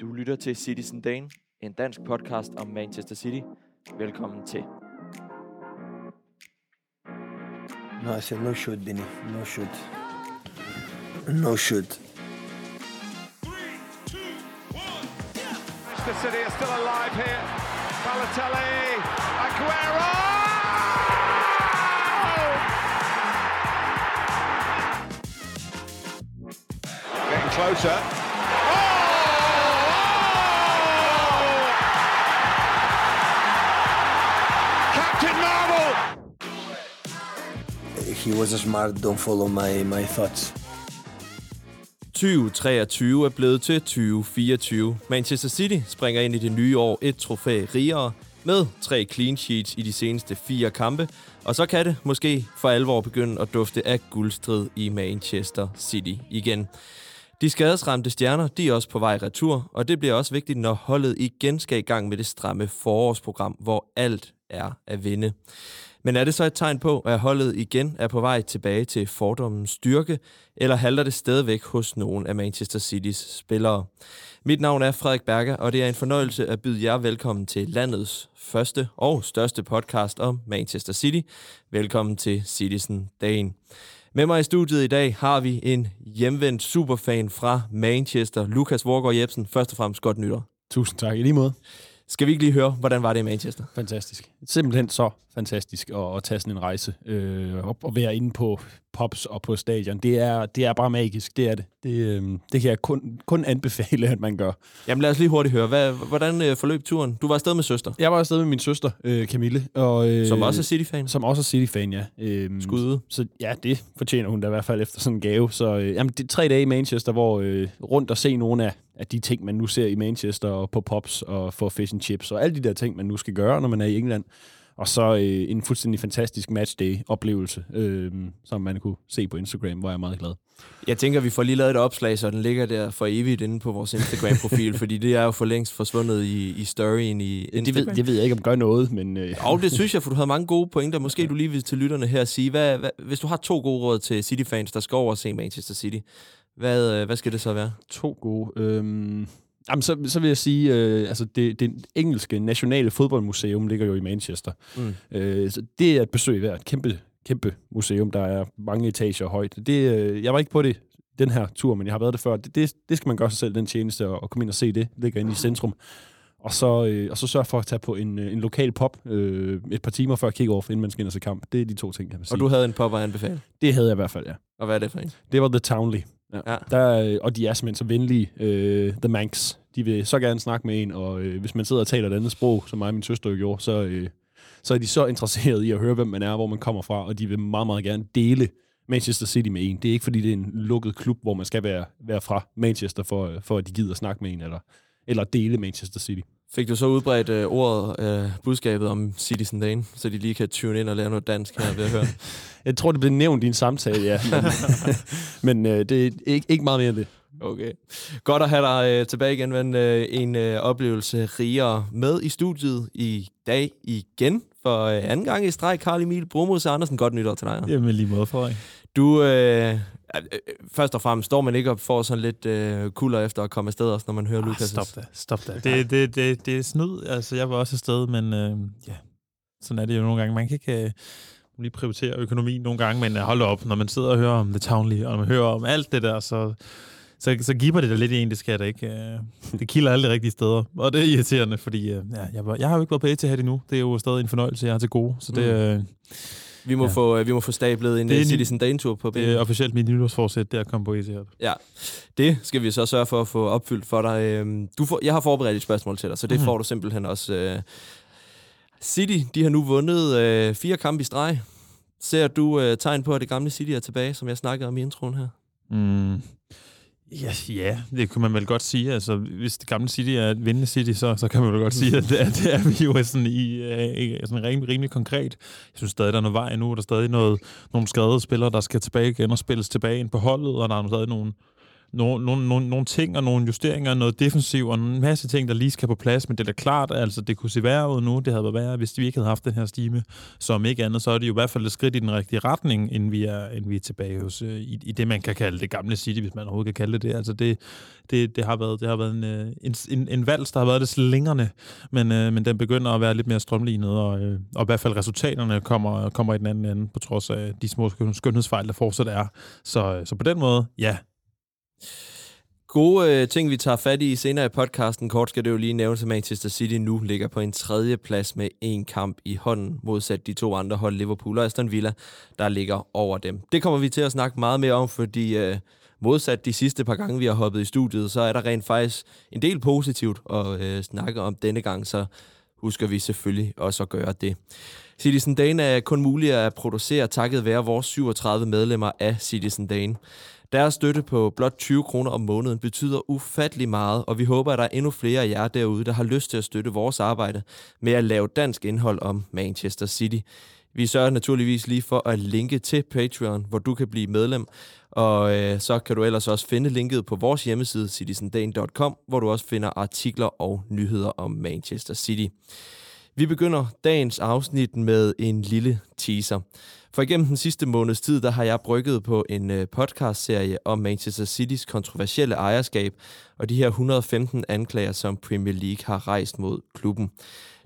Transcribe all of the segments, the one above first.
Du lytter til Citizen Dane, en dansk podcast om Manchester City. Velkommen til. No, I said no shoot, Benny. No shoot. No shoot. Manchester City are still alive here. Balotelli, Aguero! Getting closer. He was smart. Don't follow my, my thoughts. 2023 er blevet til 2024. Manchester City springer ind i det nye år et trofæ rigere med tre clean sheets i de seneste fire kampe, og så kan det måske for alvor begynde at dufte af guldstrid i Manchester City igen. De skadesramte stjerner, de er også på vej retur, og det bliver også vigtigt, når holdet igen skal i gang med det stramme forårsprogram, hvor alt er at vinde. Men er det så et tegn på, at holdet igen er på vej tilbage til fordommens styrke, eller halter det stadigvæk hos nogen af Manchester Citys spillere? Mit navn er Frederik Berger, og det er en fornøjelse at byde jer velkommen til landets første og største podcast om Manchester City. Velkommen til Citizen Dagen. Med mig i studiet i dag har vi en hjemvendt superfan fra Manchester, Lukas Vorgård Jebsen. Først og fremmest godt nytår. Tusind tak. I lige måde. Skal vi ikke lige høre, hvordan var det i Manchester? Fantastisk. Simpelthen så fantastisk at, at tage sådan en rejse øh, og, og være inde på pops og på stadion. Det er, det er bare magisk, det er det. Det, øh, det kan jeg kun, kun anbefale, at man gør. Jamen lad os lige hurtigt høre. Hvad, hvordan øh, forløb turen? Du var afsted med søster, Jeg var afsted med min søster, øh, Camille. Og, øh, som også er City-fan. Som også er City-fan, ja. Øh, Skud. Så ja, det fortjener hun da i hvert fald efter sådan en gave. Så øh, jamen, det er tre dage i Manchester, hvor øh, rundt og se nogle af, af de ting, man nu ser i Manchester og på pops og få fish and chips og alle de der ting, man nu skal gøre, når man er i England. Og så øh, en fuldstændig fantastisk matchday-oplevelse, øh, som man kunne se på Instagram, hvor jeg er meget glad. Jeg tænker, vi får lige lavet et opslag, så den ligger der for evigt inde på vores Instagram-profil, fordi det er jo for længst forsvundet i, i storyen i Instagram. Det ved, det ved jeg ikke, om gør noget, men... Øh, Og det synes jeg, for du havde mange gode pointer. Måske du lige vil til lytterne her sige, hvad, hvad, hvis du har to gode råd til City-fans, der skal over og se Manchester City, hvad, øh, hvad skal det så være? to gode. Øhm, jamen, så, så vil jeg sige, øh, altså det, det engelske nationale fodboldmuseum ligger jo i Manchester. Mm. Øh, så det er et besøg værd. Et kæmpe, kæmpe museum, der er mange etager højt. Det, øh, jeg var ikke på det den her tur, men jeg har været det før. Det, det, det skal man gøre sig selv, den tjeneste, og, og komme ind og se det. Det ligger inde i centrum. Og så, øh, og så sørge for at tage på en, øh, en lokal pop øh, et par timer før kick-off, inden man skal ind og se kamp. Det er de to ting, jeg vil sige. Og du havde en pop at anbefale. Det havde jeg i hvert fald, ja. Og hvad er det for en? Det var The Townley. Ja. Der, øh, og de er simpelthen så venlige, øh, The Manx. De vil så gerne snakke med en, og øh, hvis man sidder og taler et andet sprog, som mig og min søster jo gjorde, så, øh, så er de så interesserede i at høre, hvem man er, hvor man kommer fra, og de vil meget, meget gerne dele Manchester City med en. Det er ikke, fordi det er en lukket klub, hvor man skal være, være fra Manchester, for, øh, for at de gider snakke med en, eller, eller dele Manchester City. Fik du så udbredt øh, ordet, øh, budskabet om Citizen Dane, så de lige kan tune ind og lære noget dansk her ved at høre? Jeg tror, det blev nævnt i en samtale, ja. Men, men øh, det er ikke, ikke meget mere end det. Okay. Godt at have dig øh, tilbage igen, men øh, en øh, oplevelse rigere med i studiet i dag igen. For øh, anden gang i streg, Karl Emil Brumos Andersen. Godt nytår til dig. Jamen lige måde, Frederik. Du, øh, først og fremmest står man ikke og får sådan lidt øh, kulder efter at komme afsted, også når man hører Ah, Lukas. stop da, stop da. Det, det, det, det er snyd. Altså, jeg var også afsted, men øh, ja, sådan er det jo nogle gange. Man kan ikke øh, lige prioritere økonomien nogle gange, men øh, hold op, når man sidder og hører om The Townley, og når man hører om alt det der, så, så, så giver det da lidt i en, det skal det ikke. Øh, det kilder alle de rigtige steder, og det er irriterende, fordi øh, ja, jeg, var, jeg har jo ikke været på Etihad endnu. Det er jo stadig en fornøjelse, jeg har til gode, så det, øh, Vi må, Ja. få, øh, vi må få stablet en Det er øh, en- Citizen Dane-tur på det benene. er officielt mit nytårsforsæt, det er at komme på Etihad. Ja, det skal vi så sørge for at få opfyldt for dig. Øhm, Du får, jeg har forberedt et spørgsmål til dig, så det Mhm. får du simpelthen også. øh. City, de har nu vundet øh, fire kampe i streg. Ser du øh, tegn på, at det gamle City er tilbage, som jeg snakkede om i introen her? Mm. Ja, ja, det kan man vel godt sige. Altså, hvis det gamle City er et vindende City, så, så kan man vel godt sige, at det er, det er vi jo sådan i uh, sådan rimelig, rimelig konkret. Jeg synes stadig, der er noget vej nu. Der er stadig noget, nogle skadede spillere, der skal tilbage igen og spilles tilbage ind på holdet, og der er stadig nogle, nogle, nogle, nogle, nogle ting og nogle justeringer, noget defensiv og en masse ting, der lige skal på plads, men det er da klart, altså det kunne se værre ud nu, det havde været værre, hvis vi ikke havde haft den her stime, som ikke andet, så er det jo i hvert fald et skridt i den rigtige retning, inden vi er, inden vi er tilbage hos, øh, i, i det, man kan kalde det gamle City, hvis man overhovedet kan kalde det det. Altså det, det, det har været, det har været en, øh, en, en, en vals, der har været lidt slingrende, men, øh, men den begynder at være lidt mere strømlignet, og, øh, og i hvert fald resultaterne kommer, kommer i den anden ende, på trods af de små skønhedsfejl, der fortsat er. Så, øh, så på den måde, ja, Gode øh, ting, vi tager fat i senere i podcasten. Kort skal det jo lige nævnes, at Manchester City nu ligger på en tredje plads med en kamp i hånden, modsat de to andre hold, Liverpool og Aston Villa, der ligger over dem. Det kommer vi til at snakke meget mere om, fordi øh, modsat de sidste par gange, vi har hoppet i studiet, så er der rent faktisk en del positivt at øh, snakke om denne gang, så husker vi selvfølgelig også at gøre det. Citizen Dane er kun mulig at producere takket være vores 37 medlemmer af Citizen Dane. Deres støtte på blot 20 kroner om måneden betyder ufattelig meget, og vi håber, at der er endnu flere af jer derude, der har lyst til at støtte vores arbejde med at lave dansk indhold om Manchester City. Vi sørger naturligvis lige for at linke til Patreon, hvor du kan blive medlem, og øh, så kan du ellers også finde linket på vores hjemmeside citizendagen.com, hvor du også finder artikler og nyheder om Manchester City. Vi begynder dagens afsnit med en lille teaser. For igennem den sidste måneds tid, der har jeg brygget på en podcastserie podcast-serie om Manchester Citys kontroversielle ejerskab og de her 115 anklager, som Premier League har rejst mod klubben.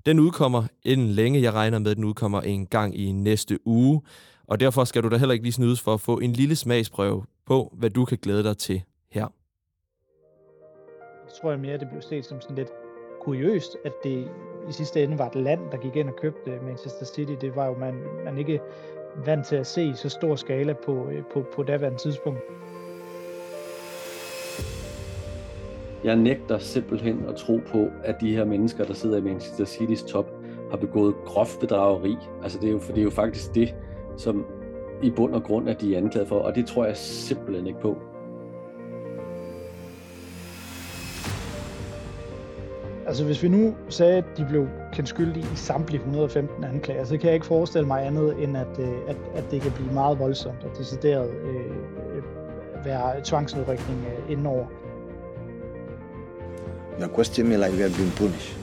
Den udkommer inden længe. Jeg regner med, at den udkommer en gang i næste uge. Og derfor skal du da heller ikke lige snydes for at få en lille smagsprøve på, hvad du kan glæde dig til her. Jeg tror jeg mere, det blev set som sådan lidt kuriøst, at det i sidste ende var et land, der gik ind og købte øh, Manchester City. Det var jo man, man ikke vant til at se i så stor skala på, øh, på, på daværende tidspunkt. Jeg nægter simpelthen at tro på, at de her mennesker, der sidder i Manchester City's top, har begået groft bedrageri. Altså det er jo, for det er jo faktisk det, som i bund og grund er de er anklaget for, og det tror jeg simpelthen ikke på. Altså hvis vi nu sagde, at de blev kendt skyldige i samtlige 115 anklager, så kan jeg ikke forestille mig andet, end at, øh, at, at det kan blive meget voldsomt og decideret øh, være tvangsnedrykning øh, indenover. You questioning me like we have been punished.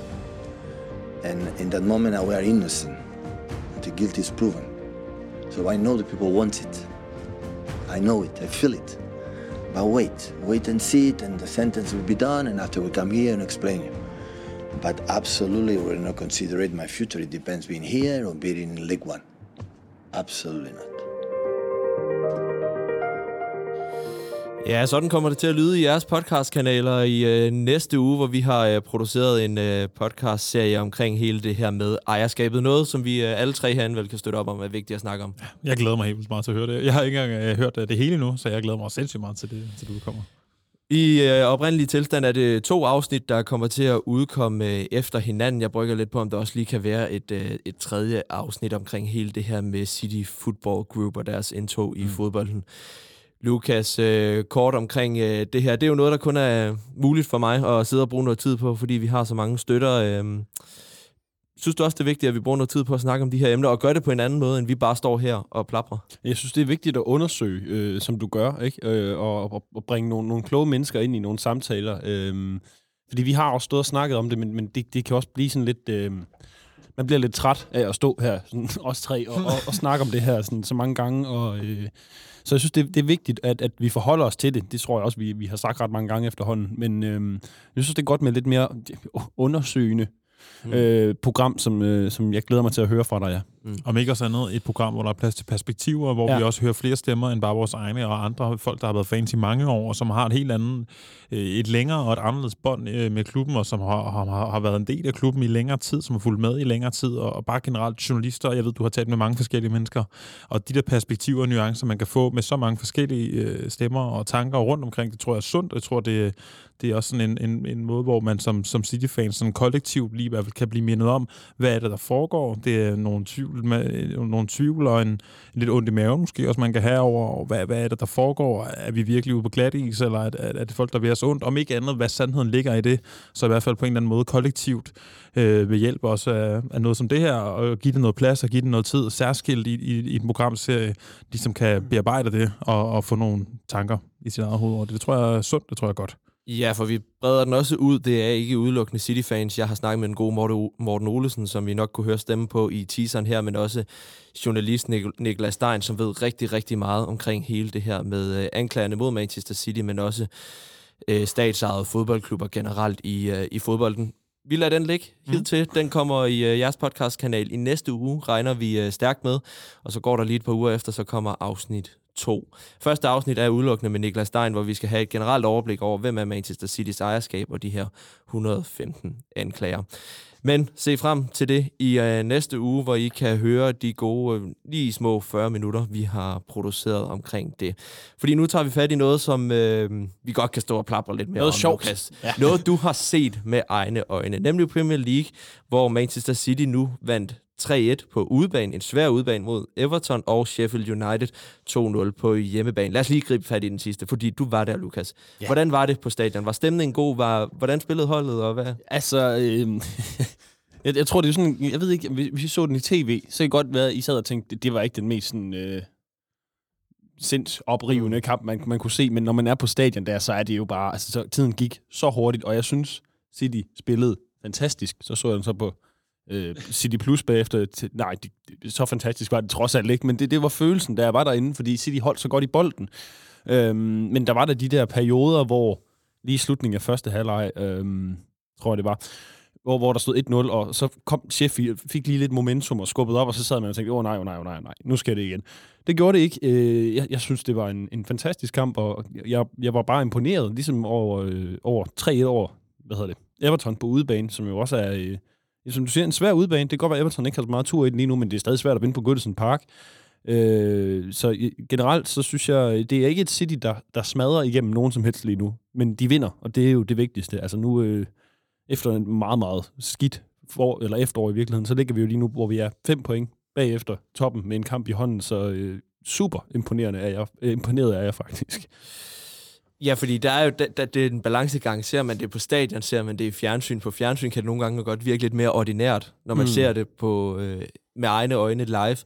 And in that moment, I were innocent. And The guilt is proven. So I know the people want it. I know it. I feel it. But wait, wait and see it, and the sentence will be done, and after we come here and explain it. But absolutely, we're not considering my future. It depends being here or being in League One. Absolutely not. Ja, sådan kommer det til at lyde i jeres podcastkanaler i øh, næste uge, hvor vi har øh, produceret en øh, podcastserie omkring hele det her med ejerskabet. Noget, som vi øh, alle tre herinde vel kan støtte op om, er vigtigt at snakke om. Jeg glæder mig helt vildt meget til at høre det. Jeg har ikke engang øh, hørt øh, det hele nu, så jeg glæder mig sindssygt meget til det, til det kommer. I øh, oprindelig tilstand er det to afsnit, der kommer til at udkomme øh, efter hinanden. Jeg brygger lidt på, om der også lige kan være et, øh, et tredje afsnit omkring hele det her med City Football Group og deres indtog mm. i fodbolden. Lukas, øh, kort omkring øh, det her. Det er jo noget, der kun er muligt for mig at sidde og bruge noget tid på, fordi vi har så mange støtter. Øh, Synes du også, det er vigtigt, at vi bruger noget tid på at snakke om de her emner, og gøre det på en anden måde, end vi bare står her og plapper? Jeg synes, det er vigtigt at undersøge, øh, som du gør, ikke? Øh, og, og, og bringe nogle, nogle kloge mennesker ind i nogle samtaler. Øh, fordi vi har også stået og snakket om det, men, men det, det kan også blive sådan lidt... Øh, man bliver lidt træt af at stå her, sådan, os tre, og, og, og snakke om det her sådan, så mange gange. Og, øh, så jeg synes, det, det er vigtigt, at, at vi forholder os til det. Det tror jeg også, vi, vi har sagt ret mange gange efterhånden. Men øh, jeg synes, det er godt med lidt mere øh, undersøgende mm. øh, program, som, øh, som jeg glæder mig til at høre fra dig, ja. Mm. Om ikke også andet et program, hvor der er plads til perspektiver, hvor ja. vi også hører flere stemmer end bare vores egne og andre folk, der har været fans i mange år, og som har et helt andet, øh, et længere og et anderledes bånd øh, med klubben, og som har, har, har været en del af klubben i længere tid, som har fulgt med i længere tid, og, og bare generelt journalister. Jeg ved, du har talt med mange forskellige mennesker, og de der perspektiver og nuancer, man kan få med så mange forskellige øh, stemmer og tanker rundt omkring, det tror jeg er sundt, og jeg tror, det, det er også sådan en, en, en måde, hvor man som, som City-fans sådan kollektivt lige i hvert fald kan blive mindet om, hvad er det, der foregår. Det er nogle tvivl tvivl, med, øh, nogle tvivl og en, en lidt ondt i maven måske også, man kan have over, hvad, hvad er det, der foregår? Er vi virkelig ude på glat is, eller er, er, er det folk, der vil os ondt? Om ikke andet, hvad sandheden ligger i det, så i hvert fald på en eller anden måde kollektivt øh, ved hjælp også af, af noget som det her, og give det noget plads og give det noget tid, særskilt i, i, i en programserie, ligesom kan bearbejde det og, og få nogle tanker i sit eget hoved. Det, det tror jeg er sundt, det tror jeg er godt. Ja, for vi breder den også ud. Det er ikke udelukkende City-fans. Jeg har snakket med en god Morten Olesen, som vi nok kunne høre stemme på i teaseren her, men også journalist Niklas Stein, som ved rigtig, rigtig meget omkring hele det her med øh, anklagerne mod Manchester City, men også øh, statsejede fodboldklubber generelt i, øh, i fodbolden. Vi lader den ligge mm. til. Den kommer i øh, jeres podcastkanal i næste uge, regner vi øh, stærkt med. Og så går der lige et par uger efter, så kommer afsnit 2. Første afsnit er udelukkende med Niklas Stein, hvor vi skal have et generelt overblik over, hvem er Manchester City's ejerskab og de her 115 anklager. Men se frem til det i øh, næste uge, hvor I kan høre de gode, øh, lige små 40 minutter, vi har produceret omkring det. Fordi nu tager vi fat i noget, som øh, vi godt kan stå og plapre lidt mere noget om. Sjovt. Ja. Noget, du har set med egne øjne. Nemlig Premier League, hvor Manchester City nu vandt 3-1 på udebane, en svær udebane mod Everton, og Sheffield United 2-0 på hjemmebane. Lad os lige gribe fat i den sidste, fordi du var der, Lukas. Ja. Hvordan var det på stadion? Var stemningen god? Var, hvordan spillede holdet, og hvad? Altså, øh, jeg, jeg tror, det er sådan, jeg ved ikke, hvis I så den i tv, så kan det godt være, at I sad og tænkte, det, det var ikke den mest sådan, øh, sindsoprivende mm. kamp, man, man kunne se, men når man er på stadion der, så er det jo bare, altså så, tiden gik så hurtigt, og jeg synes, City spillede fantastisk. Så så jeg den så på øh, City Plus bagefter. Til, nej, det, det, så fantastisk var det trods alt ikke, men det, det var følelsen, der var derinde, fordi City holdt så godt i bolden. Øhm, men der var der de der perioder, hvor lige i slutningen af første halvleg, øhm, tror jeg det var, hvor, hvor der stod 1-0, og så kom Sheffield, fik lige lidt momentum og skubbede op, og så sad man og tænkte, åh oh, nej, oh, nej, oh, nej, nej, nu skal det igen. Det gjorde det ikke. Øh, jeg, jeg synes, det var en, en fantastisk kamp, og jeg, jeg var bare imponeret, ligesom over, øh, over 3-1 år, hvad hedder det, Everton på udebane, som jo også er, øh, som du siger, en svær udbane. Det kan godt være, at Everton ikke har så meget tur i den lige nu, men det er stadig svært at vinde på Goodison Park. Øh, så generelt, så synes jeg, det er ikke et City, der, der smadrer igennem nogen som helst lige nu, men de vinder, og det er jo det vigtigste. Altså nu, øh, efter en meget, meget skidt for, eller efterår i virkeligheden, så ligger vi jo lige nu, hvor vi er fem point bagefter toppen med en kamp i hånden, så øh, super imponerende er jeg, øh, imponeret er jeg faktisk. Ja, fordi der er jo der, der, det er en balancegang. Ser man det på stadion, ser man det i fjernsyn. På fjernsyn kan det nogle gange godt virke lidt mere ordinært, når man mm. ser det på øh, med egne øjne live.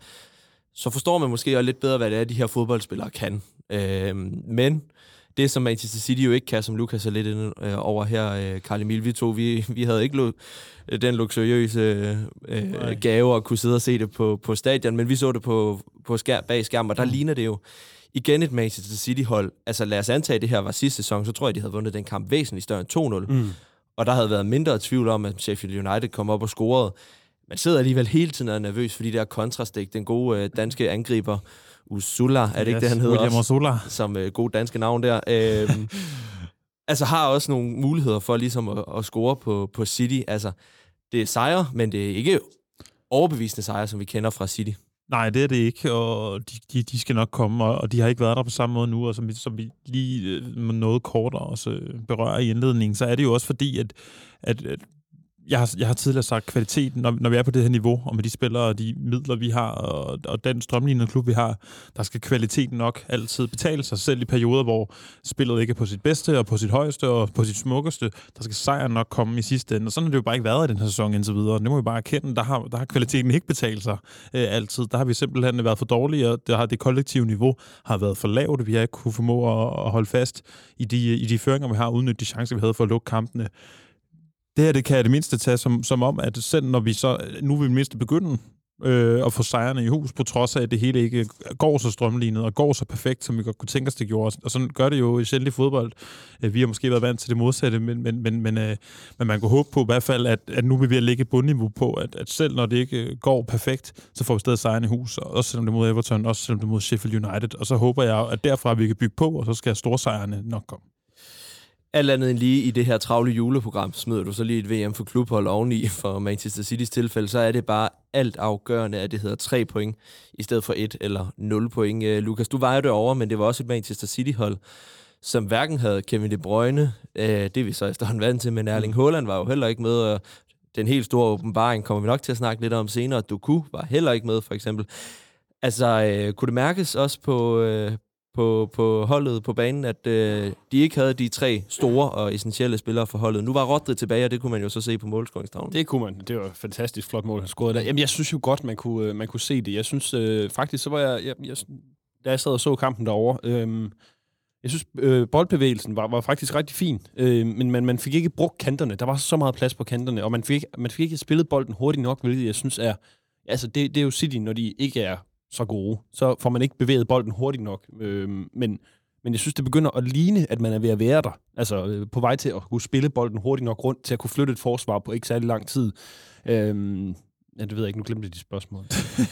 Så forstår man måske også lidt bedre, hvad det er, de her fodboldspillere kan. Øh, men det, som Manchester City jo ikke kan, som Lukas er lidt inde øh, over her, øh, Karl Emil, vi to, vi, vi havde ikke lo- den luksuriøse øh, gave at kunne sidde og se det på, på stadion, men vi så det på, på skær, bag skærm, og der mm. ligner det jo igen et Manchester City-hold. Altså lad os antage, at det her var sidste sæson, så tror jeg, de havde vundet den kamp væsentligt større end 2-0. Mm. Og der havde været mindre tvivl om, at Sheffield United kom op og scorede. Man sidder alligevel hele tiden og er nervøs, fordi der kontrastik, den gode øh, danske angriber, Usula, er det yes, ikke det, han hedder? William Usula. Som øh, god danske navn der. Øhm, altså har også nogle muligheder for ligesom at, at score på, på City. Altså, det er sejre, men det er ikke overbevisende sejre, som vi kender fra City. Nej, det er det ikke, og de, de, de skal nok komme, og, og de har ikke været der på samme måde nu, og som vi, som vi lige øh, noget kortere også øh, berører i indledningen, så er det jo også fordi, at, at, at jeg har, jeg har tidligere sagt, kvaliteten, når, når vi er på det her niveau, og med de spillere og de midler, vi har, og, og den strømlignende klub, vi har, der skal kvaliteten nok altid betale sig, selv i perioder, hvor spillet ikke er på sit bedste, og på sit højeste, og på sit smukkeste. Der skal sejren nok komme i sidste ende, og sådan har det jo bare ikke været i den her sæson indtil videre. Det må vi bare erkende, der har, der har kvaliteten ikke betalt sig øh, altid. Der har vi simpelthen været for dårlige, og der har det kollektive niveau har været for lavt. Vi har ikke kunne formå at, at holde fast i de, i de føringer, vi har, udnytte de chancer, vi havde for at lukke kampene. Det her, det kan jeg det mindste tage som, som om, at selv når vi så, nu vil vi mindst begynde øh, at få sejrene i hus, på trods af, at det hele ikke går så strømlignet og går så perfekt, som vi godt kunne tænke os, det gjorde. Og sådan gør det jo sjældent i fodbold. Øh, vi har måske været vant til det modsatte, men, men, men, men, øh, men man kan håbe på i hvert fald, at, at nu vil vi lægge et bundniveau på, at, at selv når det ikke går perfekt, så får vi stadig sejrene i hus, også selvom det er mod Everton, også selvom det er mod Sheffield United. Og så håber jeg, at derfra vi kan bygge på, og så skal storsejrene nok komme alt andet end lige i det her travle juleprogram, smider du så lige et VM for klubhold oveni for Manchester City's tilfælde, så er det bare alt afgørende, at det hedder 3 point, i stedet for 1 eller 0 point. Øh, Lukas, du vejede det over, men det var også et Manchester City-hold, som hverken havde Kevin De Bruyne, øh, det er vi så efterhånden vant til, men Erling. Haaland var jo heller ikke med, og den helt store åbenbaring kommer vi nok til at snakke lidt om senere. Doku var heller ikke med, for eksempel. Altså, øh, kunne det mærkes også på, øh, på, på holdet på banen, at øh, de ikke havde de tre store og essentielle spillere for holdet. Nu var Rodri tilbage, og det kunne man jo så se på målscoringstavlen. Det kunne man. Det var et fantastisk flot mål, han scorede der. Jamen, jeg synes jo godt, man kunne, øh, man kunne se det. Jeg synes øh, faktisk, så var jeg, jeg, jeg... Da jeg sad og så kampen derovre, øh, jeg synes, øh, boldbevægelsen var, var faktisk rigtig fin, øh, men man, man fik ikke brugt kanterne. Der var så meget plads på kanterne, og man fik, man fik ikke spillet bolden hurtigt nok, hvilket jeg synes er... Altså, det, det er jo City, når de ikke er så gode. Så får man ikke bevæget bolden hurtigt nok. Øh, men, men jeg synes, det begynder at ligne, at man er ved at være der. Altså øh, på vej til at kunne spille bolden hurtigt nok rundt, til at kunne flytte et forsvar på ikke særlig lang tid. Øh, Ja, det ved jeg ikke. Nu glemte jeg de spørgsmål.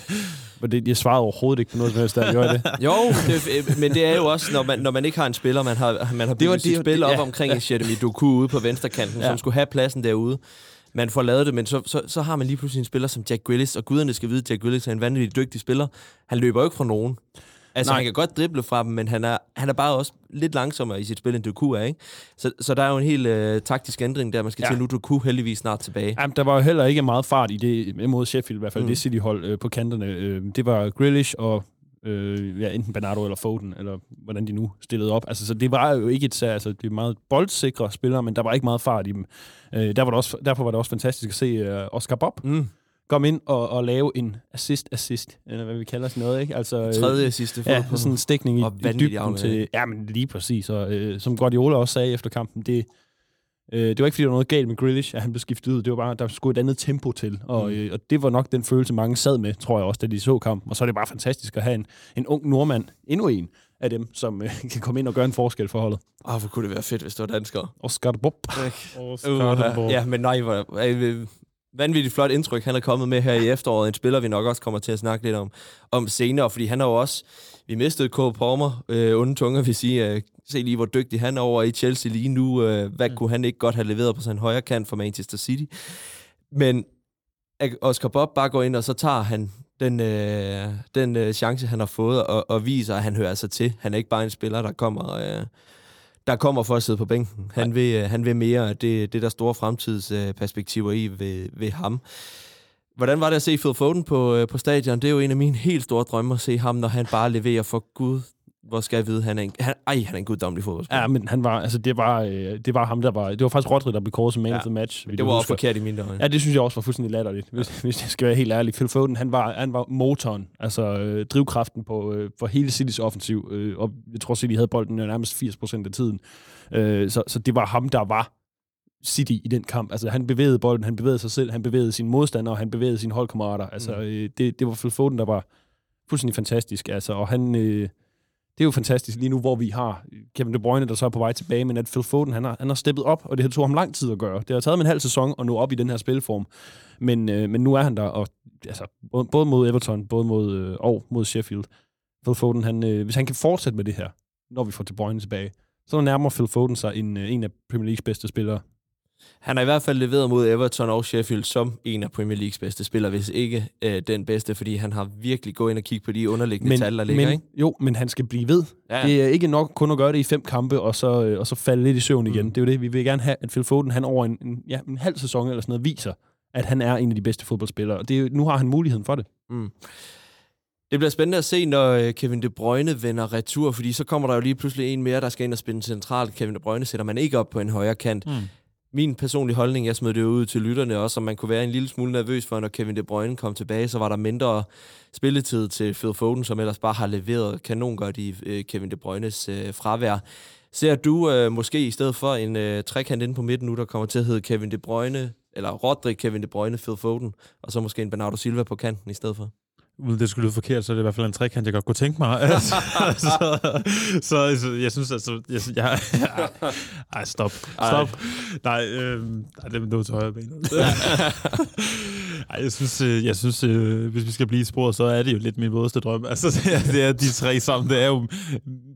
Men det, jeg svarede overhovedet ikke på noget som helst, der gjorde det. jo, det, men det er jo også, når man, når man ikke har en spiller, man har, man har bygget sit spil op ja, omkring ja. Jeremy Doku ude på venstrekanten, ja. som skulle have pladsen derude. Man får lavet det, men så, så, så har man lige pludselig en spiller som Jack Grealish, og guderne skal vide, at Jack Grealish er en vanvittig dygtig spiller. Han løber jo ikke fra nogen. Altså, Nej. han kan godt drible fra dem, men han er, han er bare også lidt langsommere i sit spil, end Doku er, ikke? Så, så der er jo en helt øh, taktisk ændring der, man skal ja. til nu. Doku heldigvis snart tilbage. Jamen, der var jo heller ikke meget fart i det, mod Sheffield i hvert fald, mm. det City-hold øh, på kanterne. Øh, det var Grealish og øh, ja, enten Bernardo eller Foden, eller hvordan de nu stillede op. Altså, så det var jo ikke et altså, det er meget boldsikre spillere, men der var ikke meget fart i dem. Øh, der var det også, derfor var det også fantastisk at se øh, Oscar Bob. Mm komme ind og, og lave en assist-assist, eller hvad vi kalder sådan noget, ikke? Altså, øh, Tredje assist, det ja, sådan en stikning i, i dybden til... Ja, men lige præcis. Og, øh, som Guardiola også sagde efter kampen, det, øh, det var ikke, fordi der var noget galt med Grealish, at han blev skiftet ud. Det var bare, der skulle et andet tempo til. Og, mm. øh, og det var nok den følelse, mange sad med, tror jeg også, da de så kampen. Og så er det bare fantastisk at have en, en ung nordmand, endnu en, af dem, som øh, kan komme ind og gøre en forskel for holdet. Åh, oh, hvor kunne det være fedt, hvis det var danskere. Oscar Bob. Oscar Ja, men nej, hvor, øh, vanvittigt flot indtryk, han er kommet med her i efteråret. En spiller, vi nok også kommer til at snakke lidt om, om senere, fordi han er jo også... Vi mistede K. Palmer, øh, onde tunger vil sige. Øh, se lige, hvor dygtig han er over i Chelsea lige nu. Øh, hvad mm. kunne han ikke godt have leveret på sin højre kant for Manchester City? Men Oscar Bob bare går ind, og så tager han den, øh, den øh, chance, han har fået, og, og viser, at han hører sig til. Han er ikke bare en spiller, der kommer... Øh, der kommer for at sidde på bænken. Han vil, øh, han vil mere af det, det der store fremtidsperspektiver i ved, ved ham. Hvordan var det at se Phil Foden på, øh, på stadion? Det er jo en af mine helt store drømme at se ham, når han bare leverer for Gud hvor skal jeg vide, han er en, han, ej, han er en guddommelig fodboldspiller. Ja, men han var, altså, det, var, øh, det var ham, der var... Det var faktisk Rodri, der blev kåret som man ja. of the match. Det var også forkert i mine øjne. Ja, det synes jeg også var fuldstændig latterligt, hvis, hvis jeg skal være helt ærlig. Phil Foden, han var, han var motoren, altså øh, drivkraften på, øh, for hele Citys offensiv. Øh, og jeg tror, City havde bolden nærmest 80 procent af tiden. Øh, så, så det var ham, der var City i den kamp. Altså, han bevægede bolden, han bevægede sig selv, han bevægede sine modstandere, han bevægede sine holdkammerater. Altså, mm. øh, det, det var Phil Foden, der var fuldstændig fantastisk. Altså, og han... Øh, det er jo fantastisk lige nu, hvor vi har Kevin De Bruyne, der så er på vej tilbage, men at Phil Foden, han har, han har steppet op, og det har tog ham lang tid at gøre. Det har taget ham en halv sæson at nå op i den her spilform. Men, øh, men nu er han der, og altså, både mod Everton, både mod, øh, og mod Sheffield. Phil Foden, han, øh, hvis han kan fortsætte med det her, når vi får De Bruyne tilbage, så nærmer Phil Foden sig en, øh, en af Premier Leagues bedste spillere han har i hvert fald leveret mod Everton og Sheffield som en af Premier Leagues bedste spillere, hvis ikke øh, den bedste, fordi han har virkelig gået ind og kigget på de underliggende men, tal, der ligger, men, ikke? Jo, men han skal blive ved. Ja. Det er ikke nok kun at gøre det i fem kampe, og så, øh, og så falde lidt i søvn igen. Mm. Det er jo det, vi vil gerne have, at Phil Foden han over en, en, ja, en halv sæson eller sådan noget viser, at han er en af de bedste fodboldspillere. Og det er, nu har han muligheden for det. Mm. Det bliver spændende at se, når øh, Kevin De Bruyne vender retur, fordi så kommer der jo lige pludselig en mere, der skal ind og spille centralt. Kevin De Bruyne sætter man ikke op på en højre kant. Mm min personlige holdning, jeg smed det ud til lytterne også, om man kunne være en lille smule nervøs for, når Kevin De Bruyne kom tilbage, så var der mindre spilletid til Phil Foden, som ellers bare har leveret kanon godt i øh, Kevin De Bruynes øh, fravær. Ser du øh, måske i stedet for en øh, trekant inde på midten nu, der kommer til at hedde Kevin De Bruyne, eller Rodri, Kevin De Bruyne, Phil Foden, og så måske en Bernardo Silva på kanten i stedet for? Uden det skulle lyde forkert, så er det i hvert fald en trekant, jeg godt kunne tænke mig. altså, så, så, så, jeg synes altså... Jeg, jeg, jeg, ej, stop. Stop. Ej. Nej, øh, nej, det er noget til højre benet. ej, jeg synes, øh, jeg synes øh, hvis vi skal blive i sporet, så er det jo lidt min vådeste drøm. Altså, det er, de tre sammen. Det er jo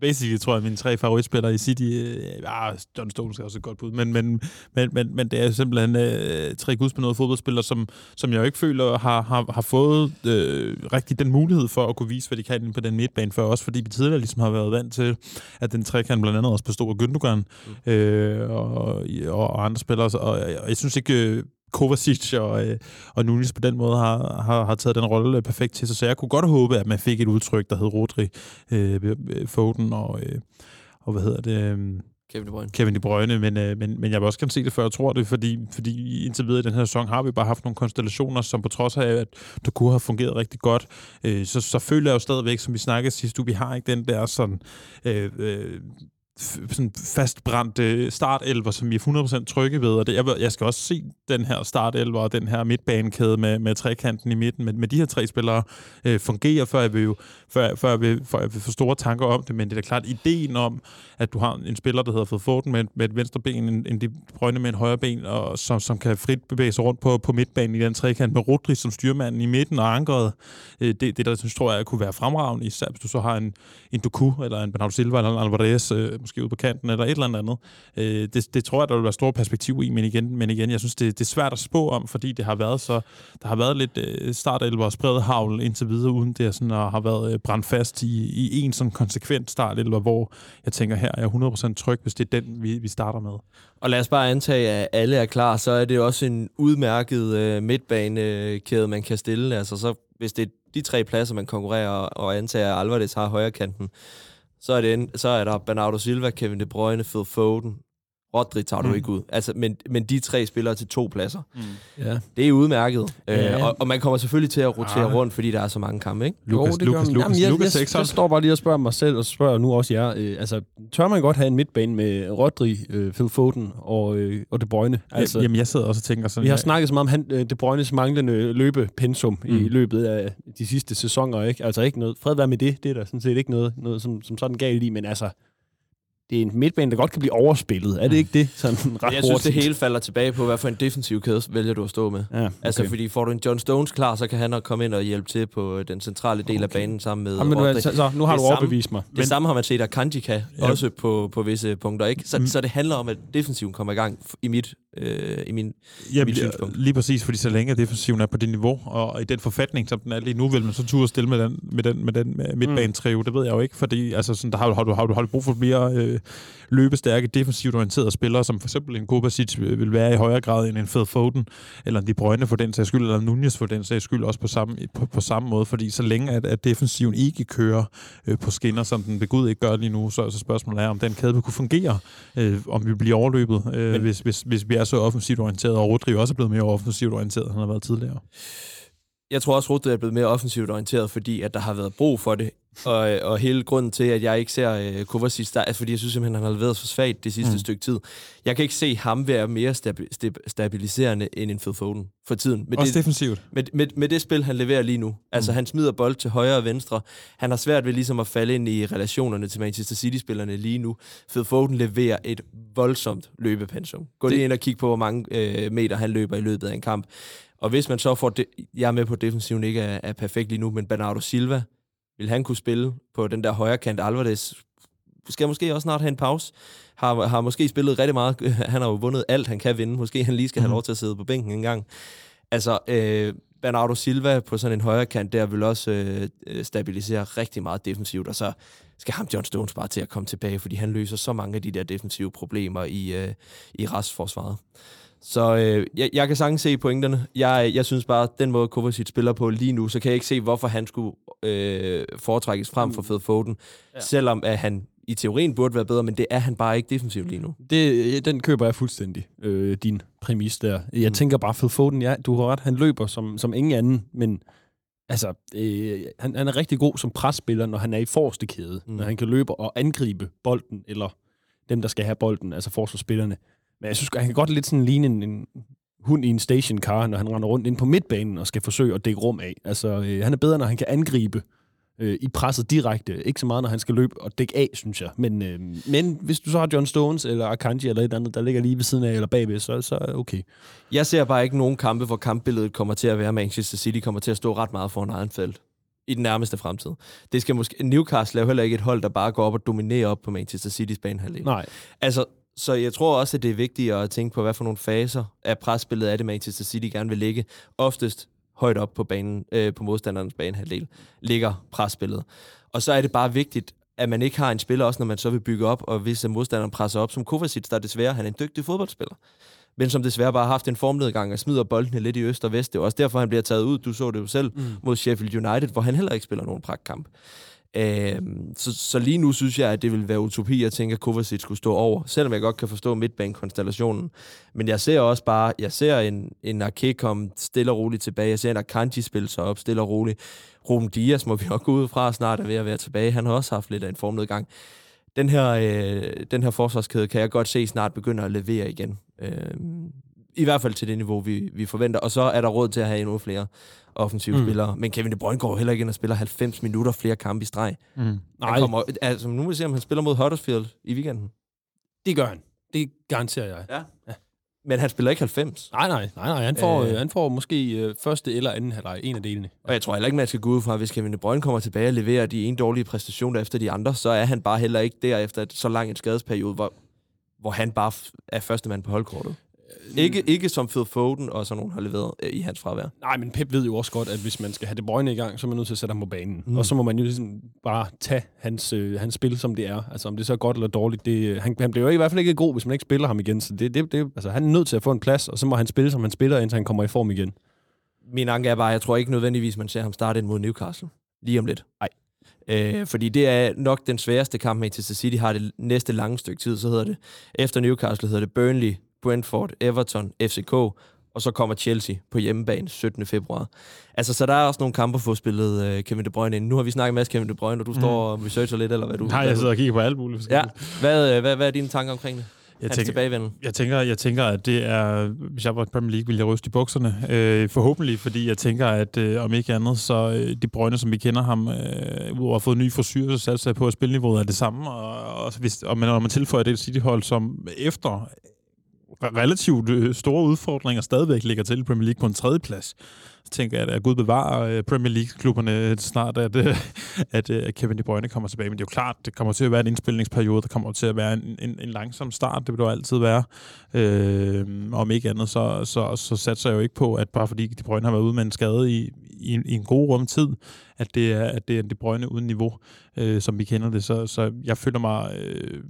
basically, tror jeg, mine tre favoritspillere i City. Øh, ja, John Stones er også godt bud, men, men, men, men, men det er simpelthen øh, tre gudsbenåede fodboldspillere, som, som jeg jo ikke føler har, har, har fået øh, rigtig den mulighed for at kunne vise, hvad de kan på den midtbane før, også fordi vi tidligere ligesom har været vant til, at den trekant blandt andet også bestod af Gündogan mm. øh, og, og andre spillere. Og, og jeg synes ikke, Kovacic og, øh, og Nunes på den måde har, har, har taget den rolle perfekt til sig. Så jeg kunne godt håbe, at man fik et udtryk, der hed Rodri, øh, Foden og, øh, og hvad hedder det... Øh, Kevin De Bruyne. Kevin De Bruyne, men, øh, men, men jeg vil også gerne se det, før jeg tror det, fordi, fordi indtil videre i den her sæson har vi bare haft nogle konstellationer, som på trods af, at det kunne have fungeret rigtig godt, øh, så, så føler jeg jo stadigvæk, som vi snakkede sidste uge, vi har ikke den der sådan... Øh, øh, sådan fastbrændte startelver, som vi er 100% trygge ved. Og det, jeg, jeg skal også se den her startelver og den her midtbanekæde med, med trekanten i midten, med, med de her tre spillere øh, fungerer, før jeg, vil jo, før, før, jeg vil, før jeg vil få store tanker om det. Men det er da klart, ideen om, at du har en spiller, der hedder fået Foden med, med et venstre ben, en, en De Bruyne med en højre ben, og som, som kan frit bevæge sig rundt på, på midtbanen i den trekant, med Rodri som styrmanden i midten og ankeret. Øh, det, det der synes, tror jeg kunne være fremragende, især hvis du så har en, en Doku, eller en Bernardo Silva, eller en Alvarez, øh, måske ud på kanten, eller et eller andet. Øh, det, det tror jeg, der vil være store perspektiv i, men igen, men igen jeg synes, det, det er svært at spå om, fordi det har været så, der har været lidt øh, startelver og spredt havl indtil videre, uden det sådan, at har været øh, brændt fast i, i en sådan konsekvent startelver, hvor jeg tænker, her er jeg 100% tryg, hvis det er den, vi, vi starter med. Og lad os bare antage, at alle er klar, så er det også en udmærket øh, midtbanekæde, man kan stille. Altså så, hvis det er de tre pladser, man konkurrerer og antager, at Alvarez har højre kanten, så er, det en, så er der Bernardo Silva, Kevin De Bruyne, Phil Foden. Rodri tager du mm. ikke ud. Altså, men, men de tre spillere til to pladser. Mm. Ja. Det er udmærket. Ja. Øh, og, og man kommer selvfølgelig til at rotere ja. rundt, fordi der er så mange kampe, ikke? Lukas, jo, det Lukas, Lukas, Jamen, jeg, Lukas, jeg, jeg, jeg står bare lige og spørger mig selv, og spørger nu også jer. Øh, altså, tør man godt have en midtbane med Rodri, øh, Phil Foden og, øh, og De Bruyne? Altså, Jamen, jeg sidder også og tænker sådan... Vi har snakket så meget om han, øh, De Bruynes manglende løbepensum mm. i løbet af de sidste sæsoner, ikke? Altså ikke noget... Fred være med det. Det er der sådan set ikke noget, noget som, som sådan galt i, men altså det er en midtbane, der godt kan blive overspillet. Er det ikke det? Sådan ret jeg synes, det hele falder tilbage på, hvad for en defensiv kæde vælger du at stå med. Ja, okay. Altså, fordi får du en John Stones klar, så kan han komme ind og hjælpe til på den centrale del okay. af banen sammen med Jamen, Rodri. Så, så, nu har det du overbevist mig. Det Men, samme har man set, at Kanji kan, ja. også på, på visse punkter. ikke. Så, mm. så det handler om, at defensiven kommer i gang i mit øh, i min, Jamen, mit synspunkt. Lige præcis, fordi så længe defensiven er på det niveau, og i den forfatning, som den er lige nu, vil man så turde stille med den, med den, med den midtbanetrio. Mm. Det ved jeg jo ikke, fordi altså, sådan, der har, har, du, har, du, du brug for mere øh, løbestærke, defensivt orienterede spillere, som for eksempel en Kovacic vil være i højere grad end en Fed Foden, eller en De Bruyne for den sags skyld, eller Nunez for den sags skyld, også på samme, på, på samme måde, fordi så længe at, at defensiven ikke kører øh, på skinner, som den ved Gud ikke gør lige nu, så, så spørgsmålet er, om den kæde vil kunne fungere, øh, om vi bliver overløbet, øh, Men, hvis, hvis, hvis vi er så offensivt orienteret, og Rodri også er blevet mere offensivt orienteret, end han har været tidligere. Jeg tror også, Rodri er blevet mere offensivt orienteret, fordi at der har været brug for det. Og, og hele grunden til, at jeg ikke ser uh, Kovacic, der, er, fordi jeg synes simpelthen, han har leveret for svagt det sidste mm. stykke tid. Jeg kan ikke se ham være mere stabi- stabi- stabiliserende end en Phil Foden for tiden. Med også det, defensivt. Med, med, med det spil, han leverer lige nu. Altså, mm. han smider bold til højre og venstre. Han har svært ved ligesom at falde ind i relationerne til Manchester City-spillerne lige nu. Phil Foden leverer et voldsomt løbepensum. Gå lige ind og kig på, hvor mange øh, meter han løber i løbet af en kamp. Og hvis man så får... Det, jeg er med på, at defensiven ikke er, er perfekt lige nu, men Bernardo Silva, vil han kunne spille på den der højre kant? Alvarez skal måske også snart have en pause. Har, har måske spillet rigtig meget. Han har jo vundet alt, han kan vinde. Måske han lige skal have mhm. lov til at sidde på bænken en gang. Altså, øh, Bernardo Silva på sådan en højre kant, der vil også øh, stabilisere rigtig meget defensivt, og så skal ham John Stones bare til at komme tilbage, fordi han løser så mange af de der defensive problemer i, øh, i restforsvaret. Så øh, jeg, jeg kan sagtens se pointerne. Jeg, jeg synes bare, at den måde Kovacic spiller på lige nu, så kan jeg ikke se, hvorfor han skulle øh, foretrækkes frem for Fed Foden. Ja. Selvom at han i teorien burde være bedre, men det er han bare ikke defensivt lige nu. Det, den køber jeg fuldstændig, øh, din præmis der. Jeg mm. tænker bare, Phil Foden, ja, du har ret, han løber som, som ingen anden, men altså, øh, han, han er rigtig god som presspiller, når han er i forreste kæde, mm. når han kan løbe og angribe bolden, eller dem, der skal have bolden, altså forsvarsspillerne. Men jeg synes, han kan godt lidt sådan ligne en, en hund i en stationcar, når han render rundt ind på midtbanen og skal forsøge at dække rum af. Altså, øh, han er bedre, når han kan angribe øh, i presset direkte. Ikke så meget, når han skal løbe og dække af, synes jeg. Men, øh, men hvis du så har John Stones eller Akanji eller et andet, der ligger lige ved siden af eller bagved, så, så er okay. Jeg ser bare ikke nogen kampe, hvor kampbilledet kommer til at være, Manchester City kommer til at stå ret meget foran egen felt i den nærmeste fremtid. Det skal måske, Newcastle er jo heller ikke et hold, der bare går op og dominerer op på Manchester City's banehalvdel. Nej. Altså, så jeg tror også, at det er vigtigt at tænke på, hvad for nogle faser af presspillet er det, Manchester City gerne vil ligge. Oftest højt op på banen, øh, på modstanderens banehalvdel, ligger presspillet. Og så er det bare vigtigt, at man ikke har en spiller, også når man så vil bygge op, og hvis modstanderen presser op, som Kovacic, der desværre han er en dygtig fodboldspiller. men som desværre bare har haft en formnedgang og smider boldene lidt i øst og vest. Det er også derfor, han bliver taget ud. Du så det jo selv mm. mod Sheffield United, hvor han heller ikke spiller nogen pragtkamp. Øh, så, så lige nu synes jeg, at det vil være utopi at tænke, at Kovacic skulle stå over, selvom jeg godt kan forstå midtbanekonstellationen. Men jeg ser også bare, jeg ser en, en Arke komme stille og roligt tilbage. Jeg ser en Akanji spille sig op stille og roligt. Ruben Dias må vi også gå ud fra snart er ved at være tilbage. Han har også haft lidt af en formnedgang. Den her, øh, den her forsvarskæde kan jeg godt se snart begynder at levere igen. Øh, I hvert fald til det niveau, vi, vi forventer. Og så er der råd til at have endnu flere offensive mm. spillere. Men Kevin De Bruyne går heller ikke ind og spiller 90 minutter flere kampe i streg. Mm. Nej. Kommer, altså, nu må vi se, om han spiller mod Huddersfield i weekenden. Det gør han. Det garanterer jeg. Ja. ja. Men han spiller ikke 90. Nej, nej, nej, nej. Han får, øh, han får måske øh, første eller anden halvleg, en af delene. Og jeg tror heller ikke, man skal gå ud fra, at hvis Kevin De Bruyne kommer tilbage og leverer de en dårlige præstationer efter de andre, så er han bare heller ikke der efter så lang en skadesperiode, hvor, hvor han bare er første mand på holdkortet. Ikke, ikke som Phil Foden og sådan nogen har leveret øh, i hans fravær. Nej, men Pep ved jo også godt, at hvis man skal have det Bruyne i gang, så er man nødt til at sætte ham på banen. Mm. Og så må man jo ligesom bare tage hans, øh, hans spil, som det er. Altså om det så er godt eller dårligt. Det, han, han bliver jo i hvert fald ikke god, hvis man ikke spiller ham igen. Så det, det, det, altså, han er nødt til at få en plads, og så må han spille, som han spiller, indtil han kommer i form igen. Min anke er bare, at jeg tror ikke nødvendigvis, man ser ham starte ind mod Newcastle. Lige om lidt. Nej. Øh, fordi det er nok den sværeste kamp, Manchester City har det næste lange stykke tid. Så hedder det, efter Newcastle hedder det Burnley, Brentford, Everton, FCK, og så kommer Chelsea på hjemmebane 17. februar. Altså, så der er også nogle kampe få spillet uh, Kevin De Bruyne ind. Nu har vi snakket med Kevin De Bruyne, og du mm. står og researcher lidt, eller hvad du... Nej, jeg sidder og kigger på alt muligt. Ja. Hvad, øh, hvad, hvad er dine tanker omkring det? Jeg tænker, jeg tænker, jeg tænker, at det er, hvis jeg var i Premier League, ville jeg ryste i bukserne. Øh, forhåbentlig, fordi jeg tænker, at øh, om ikke andet, så øh, de brøgne, som vi kender ham, øh, udover at have fået ny forsyre, så satte sig på, at spilniveauet er det samme. Og, og, hvis, og man, når man tilføjer det City-hold, som efter relativt øh, store udfordringer stadigvæk ligger til i Premier League på en tredje plads. Så tænker jeg, at Gud bevarer øh, Premier League-klubberne øh, snart, at, at Kevin De Bruyne kommer tilbage. Men det er jo klart, det kommer til at være en indspilningsperiode, der kommer til at være en, en, en langsom start, det vil det altid være. Øh, om ikke andet, så, så, så satser jeg jo ikke på, at bare fordi De Bruyne har været ude med en skade i, i, i en god rum tid, at det er, at det er De Bruyne uden niveau, øh, som vi kender det. Så, så jeg føler mig... Øh,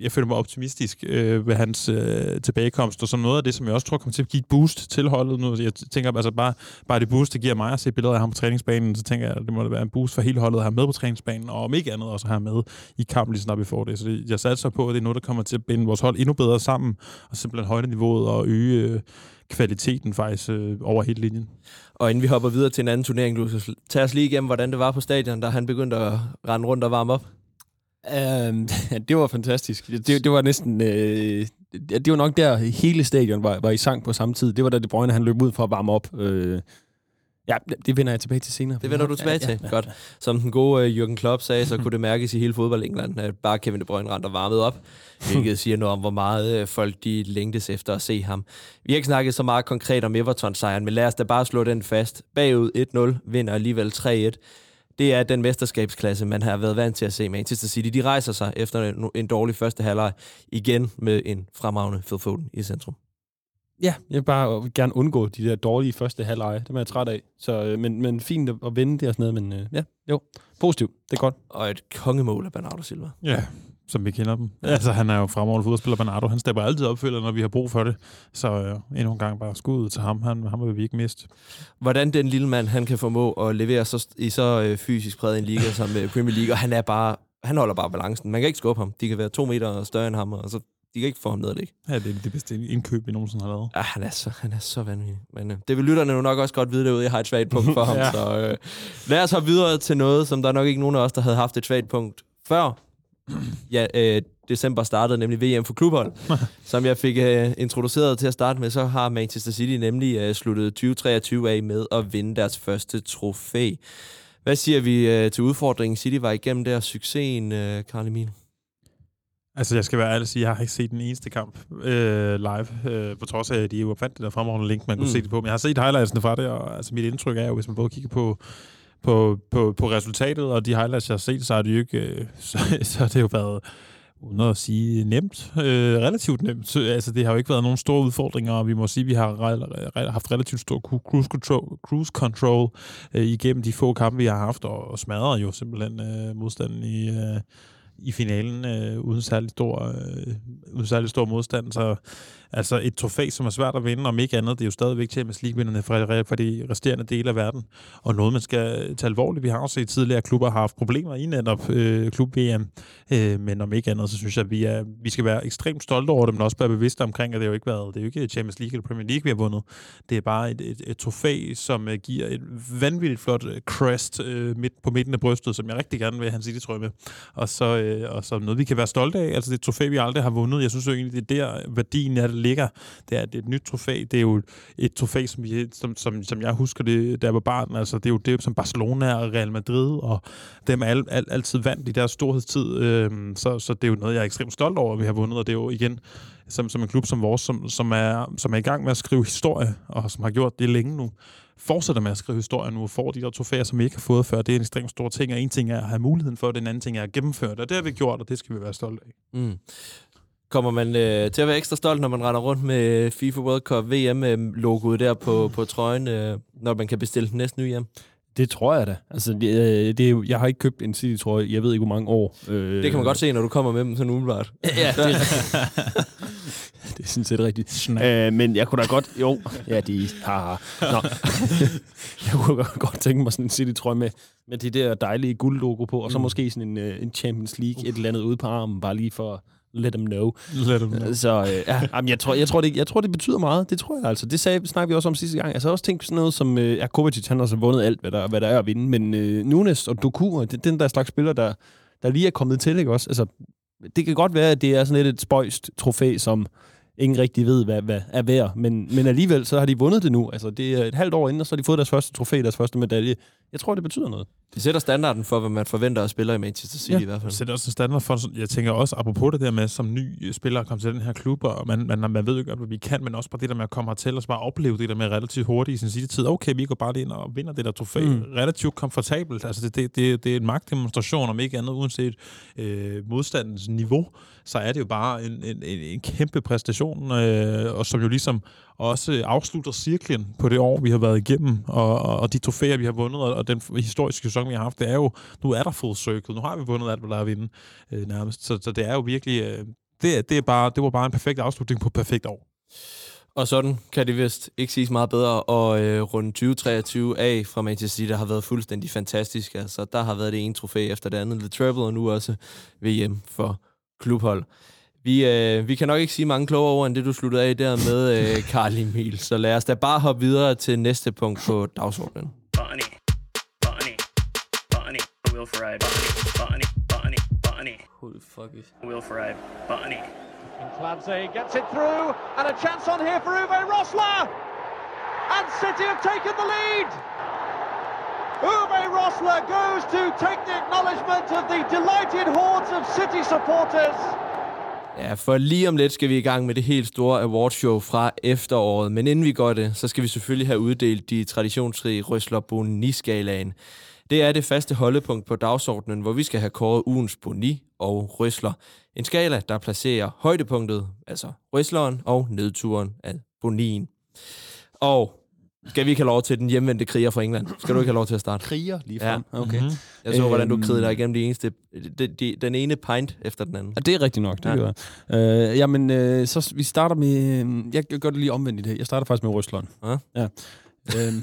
jeg føler mig optimistisk øh, ved hans øh, tilbagekomst, og så noget af det, som jeg også tror kommer til at give et boost til holdet nu. Jeg tænker altså bare, bare det boost, det giver mig at se billeder af ham på træningsbanen, så tænker jeg, at det må være en boost for hele holdet at have med på træningsbanen, og om ikke andet også have med i kampen, lige snart vi får det. Så det, jeg satser på, at det er noget, der kommer til at binde vores hold endnu bedre sammen, og simpelthen højne niveauet og øge øh, kvaliteten faktisk øh, over hele linjen. Og inden vi hopper videre til en anden turnering, du tager os lige igennem, hvordan det var på stadion, da han begyndte at rende rundt og varme op. Um, det var fantastisk. Det, det var næsten... Øh, det var nok der, hele stadion var, var i sang på samme tid. Det var da De Bruyne, han løb ud for at varme op. Øh, ja, det vender jeg tilbage til senere. Det vender du tilbage ja, til? Ja, ja, Godt. Som den gode uh, Jürgen Klopp sagde, så kunne det mærkes i hele fodbold England, at bare Kevin De Bruyne rendte og varmede op. Hvilket siger noget om, hvor meget uh, folk de længtes efter at se ham. Vi har ikke snakket så meget konkret om Everton-sejren, men lad os da bare slå den fast. Bagud 1-0, vinder alligevel 3-1 det er den mesterskabsklasse, man har været vant til at se Manchester City. De rejser sig efter en, en dårlig første halvleg igen med en fremragende Phil Foden i centrum. Ja, jeg vil bare gerne undgå de der dårlige første halvleje. Det er jeg træt af. Så, øh, men, men fint at vinde det og sådan noget, men øh, ja, jo, positivt. Det er godt. Og et kongemål af Bernardo Silva. Ja, som vi kender dem. Ja. Altså, han er jo fremragende fodboldspiller, Bernardo. Han stepper altid opfølger, når vi har brug for det. Så øh, endnu en gang bare skud til ham. Han, ham vil vi ikke miste. Hvordan den lille mand, han kan formå at levere så, i så øh, fysisk præget en liga som øh, Premier League, og han er bare han holder bare balancen. Man kan ikke skubbe ham. De kan være to meter større end ham, og så de kan ikke få ham ned ikke? Ja, det er det bedste indkøb, vi nogensinde har lavet. Ja, han er så, han er så vanvittig. Men øh, det vil lytterne jo nok også godt vide derude. Jeg har et svagt punkt for ham. ja. Så øh, lad os hoppe videre til noget, som der er nok ikke nogen af os, der havde haft et svagt punkt før. Ja, øh, december startede, nemlig VM for klubhold, som jeg fik øh, introduceret til at starte med, så har Manchester City nemlig øh, sluttet 2023 af med at vinde deres første trofæ. Hvad siger vi øh, til udfordringen? City var igennem der succesen, øh, Karl Emil? Altså, jeg skal være ærlig og sige, jeg har ikke set den eneste kamp øh, live, øh, på trods af, at de jo fandt det der fremragende link, man kunne mm. se det på. Men jeg har set highlightsene fra det, og altså, mit indtryk er jo, hvis man både kigger på på, på, på resultatet, og de highlights, jeg har set, så har det jo ikke, øh, så, så har det jo været uden at sige nemt, øh, relativt nemt. Altså, det har jo ikke været nogen store udfordringer, og vi må sige, at vi har re- re- haft relativt stor cruise control, cruise control øh, igennem de få kampe, vi har haft, og, og smadrer jo simpelthen øh, modstanden i, øh, i finalen øh, uden, særlig stor, øh, uden særlig stor modstand. Så Altså et trofæ, som er svært at vinde, om ikke andet. Det er jo stadigvæk Champions League-vinderne fra, fra de resterende dele af verden. Og noget, man skal tage alvorligt. Vi har også set tidligere klubber har haft problemer i netop øh, klub-VM. Øh, men om ikke andet, så synes jeg, at vi, er, vi skal være ekstremt stolte over det, men også være bevidste omkring, at det jo ikke været, det er jo ikke Champions League eller Premier League, vi har vundet. Det er bare et, et, et trofæ, som øh, giver et vanvittigt flot øh, crest øh, midt på midten af brystet, som jeg rigtig gerne vil have en city med. Og så, øh, og så noget, vi kan være stolte af. Altså det er et trofæ, vi aldrig har vundet. Jeg synes jo egentlig, det er der værdien af det ligger. Det er, det er et nyt trofæ. Det er jo et trofæ, som, vi, som, som, som jeg husker det, da jeg var barn. Altså det er jo det, som Barcelona og Real Madrid, og dem er al, al, altid vandt i deres storhedstid. Uh, så, så det er jo noget, jeg er ekstremt stolt over, at vi har vundet, og det er jo igen som, som en klub som vores, som, som, er, som er i gang med at skrive historie, og som har gjort det længe nu, fortsætter med at skrive historie nu, og får de der trofæer, som vi ikke har fået før. Det er en ekstremt stor ting, og en ting er at have muligheden for det, en anden ting er at gennemføre det, og det har vi gjort, og det skal vi være stolte af. Mm. Kommer man øh, til at være ekstra stolt, når man render rundt med FIFA World Cup VM-logoet der på, på trøjen, øh, når man kan bestille den næste nye hjem? Det tror jeg da. Altså, det, øh, det er jo, jeg har ikke købt en City-trøje, jeg ved ikke, hvor mange år. Øh, det kan man godt se, når du kommer med dem sådan umiddelbart. ja, det, det er sådan set rigtigt. Øh, men jeg kunne da godt... Jo, ja, de har... Nå. jeg kunne godt tænke mig sådan en City-trøje med, med det der dejlige guldlogo på, og så mm. måske sådan en, øh, en Champions League, et eller andet ude på armen, bare lige for let them know. Let them know. Så øh, ja, jamen, jeg, tror, jeg, tror, det, jeg tror, det betyder meget. Det tror jeg altså. Det sagde, snakkede vi også om sidste gang. Altså, også tænkt sådan noget som... Øh, ja, Kovacic, han har så vundet alt, hvad der, hvad der er at vinde. Men øh, Nunes og Doku, det, den der slags spiller, der, der lige er kommet til, ikke også? Altså, det kan godt være, at det er sådan lidt et spøjst trofæ, som ingen rigtig ved, hvad, hvad er værd. Men, men alligevel, så har de vundet det nu. Altså, det er et halvt år inden, og så har de fået deres første trofæ, deres første medalje. Jeg tror, det betyder noget. Det sætter standarden for, hvad man forventer at spille i Manchester City ja. i hvert fald. Det sætter også en standard for, jeg tænker også, apropos det der med, som ny spiller at komme til den her klub, og man, man, man ved jo ikke, hvad vi kan, men også bare det der med at komme hertil og så bare opleve det der med relativt hurtigt i sin sidste tid. Okay, vi går bare ind og vinder det der trofæ mm. relativt komfortabelt. Altså, det, det, det, det er en magtdemonstration, om ikke andet, uanset øh, modstandens niveau, så er det jo bare en, en, en, en kæmpe præstation, øh, og som jo ligesom også øh, afslutter cirklen på det år, vi har været igennem, og, og, og de trofæer, vi har vundet, og, og den historiske sæson, vi har haft, det er jo, nu er der full circle, nu har vi vundet alt, hvad der er at vinde øh, nærmest. Så, så det er jo virkelig, øh, det, det, er bare, det var bare en perfekt afslutning på et perfekt år. Og sådan kan det vist ikke siges meget bedre. Og øh, rundt 2023 af fra Manchester City der har været fuldstændig fantastisk. Altså, der har været det ene trofæ efter det andet, The Treble, og nu også VM for klubhold. Vi, øh, vi kan nok ikke sige mange klogere ord, end det du sluttede af der med, øh, Karl Emil. Så lad os da bare hoppe videre til næste punkt på dagsordenen. Bunny, bunny, bunny, Will Ferrari, bunny, bunny, bunny. Who the fuck is Will Ferrari, bunny. Clancy gets it through, and a chance on here for Uwe Rosler! And City have taken the lead! Uwe Rosler goes to take the acknowledgement of the delighted hordes of City supporters. Ja, for lige om lidt skal vi i gang med det helt store awardshow fra efteråret. Men inden vi går det, så skal vi selvfølgelig have uddelt de traditionsrige Røsler Boni-skalaen. Det er det faste holdepunkt på dagsordenen, hvor vi skal have kåret ugens Boni og Røsler. En skala, der placerer højdepunktet, altså Røsleren, og nedturen af Bonien. Og skal vi ikke have lov til den hjemvendte kriger fra England? Skal du ikke have lov til at starte? Kriger lige frem? Ja. Okay. Mm-hmm. Jeg så, hvordan du krigede dig igennem de eneste, de, de, den ene pint efter den anden. Ja, det er rigtigt nok, det ja. gør jeg. Øh, jamen, øh, så vi starter med... Øh, jeg gør det lige omvendt i det Jeg starter faktisk med Røsleren. Ja. ja. øhm,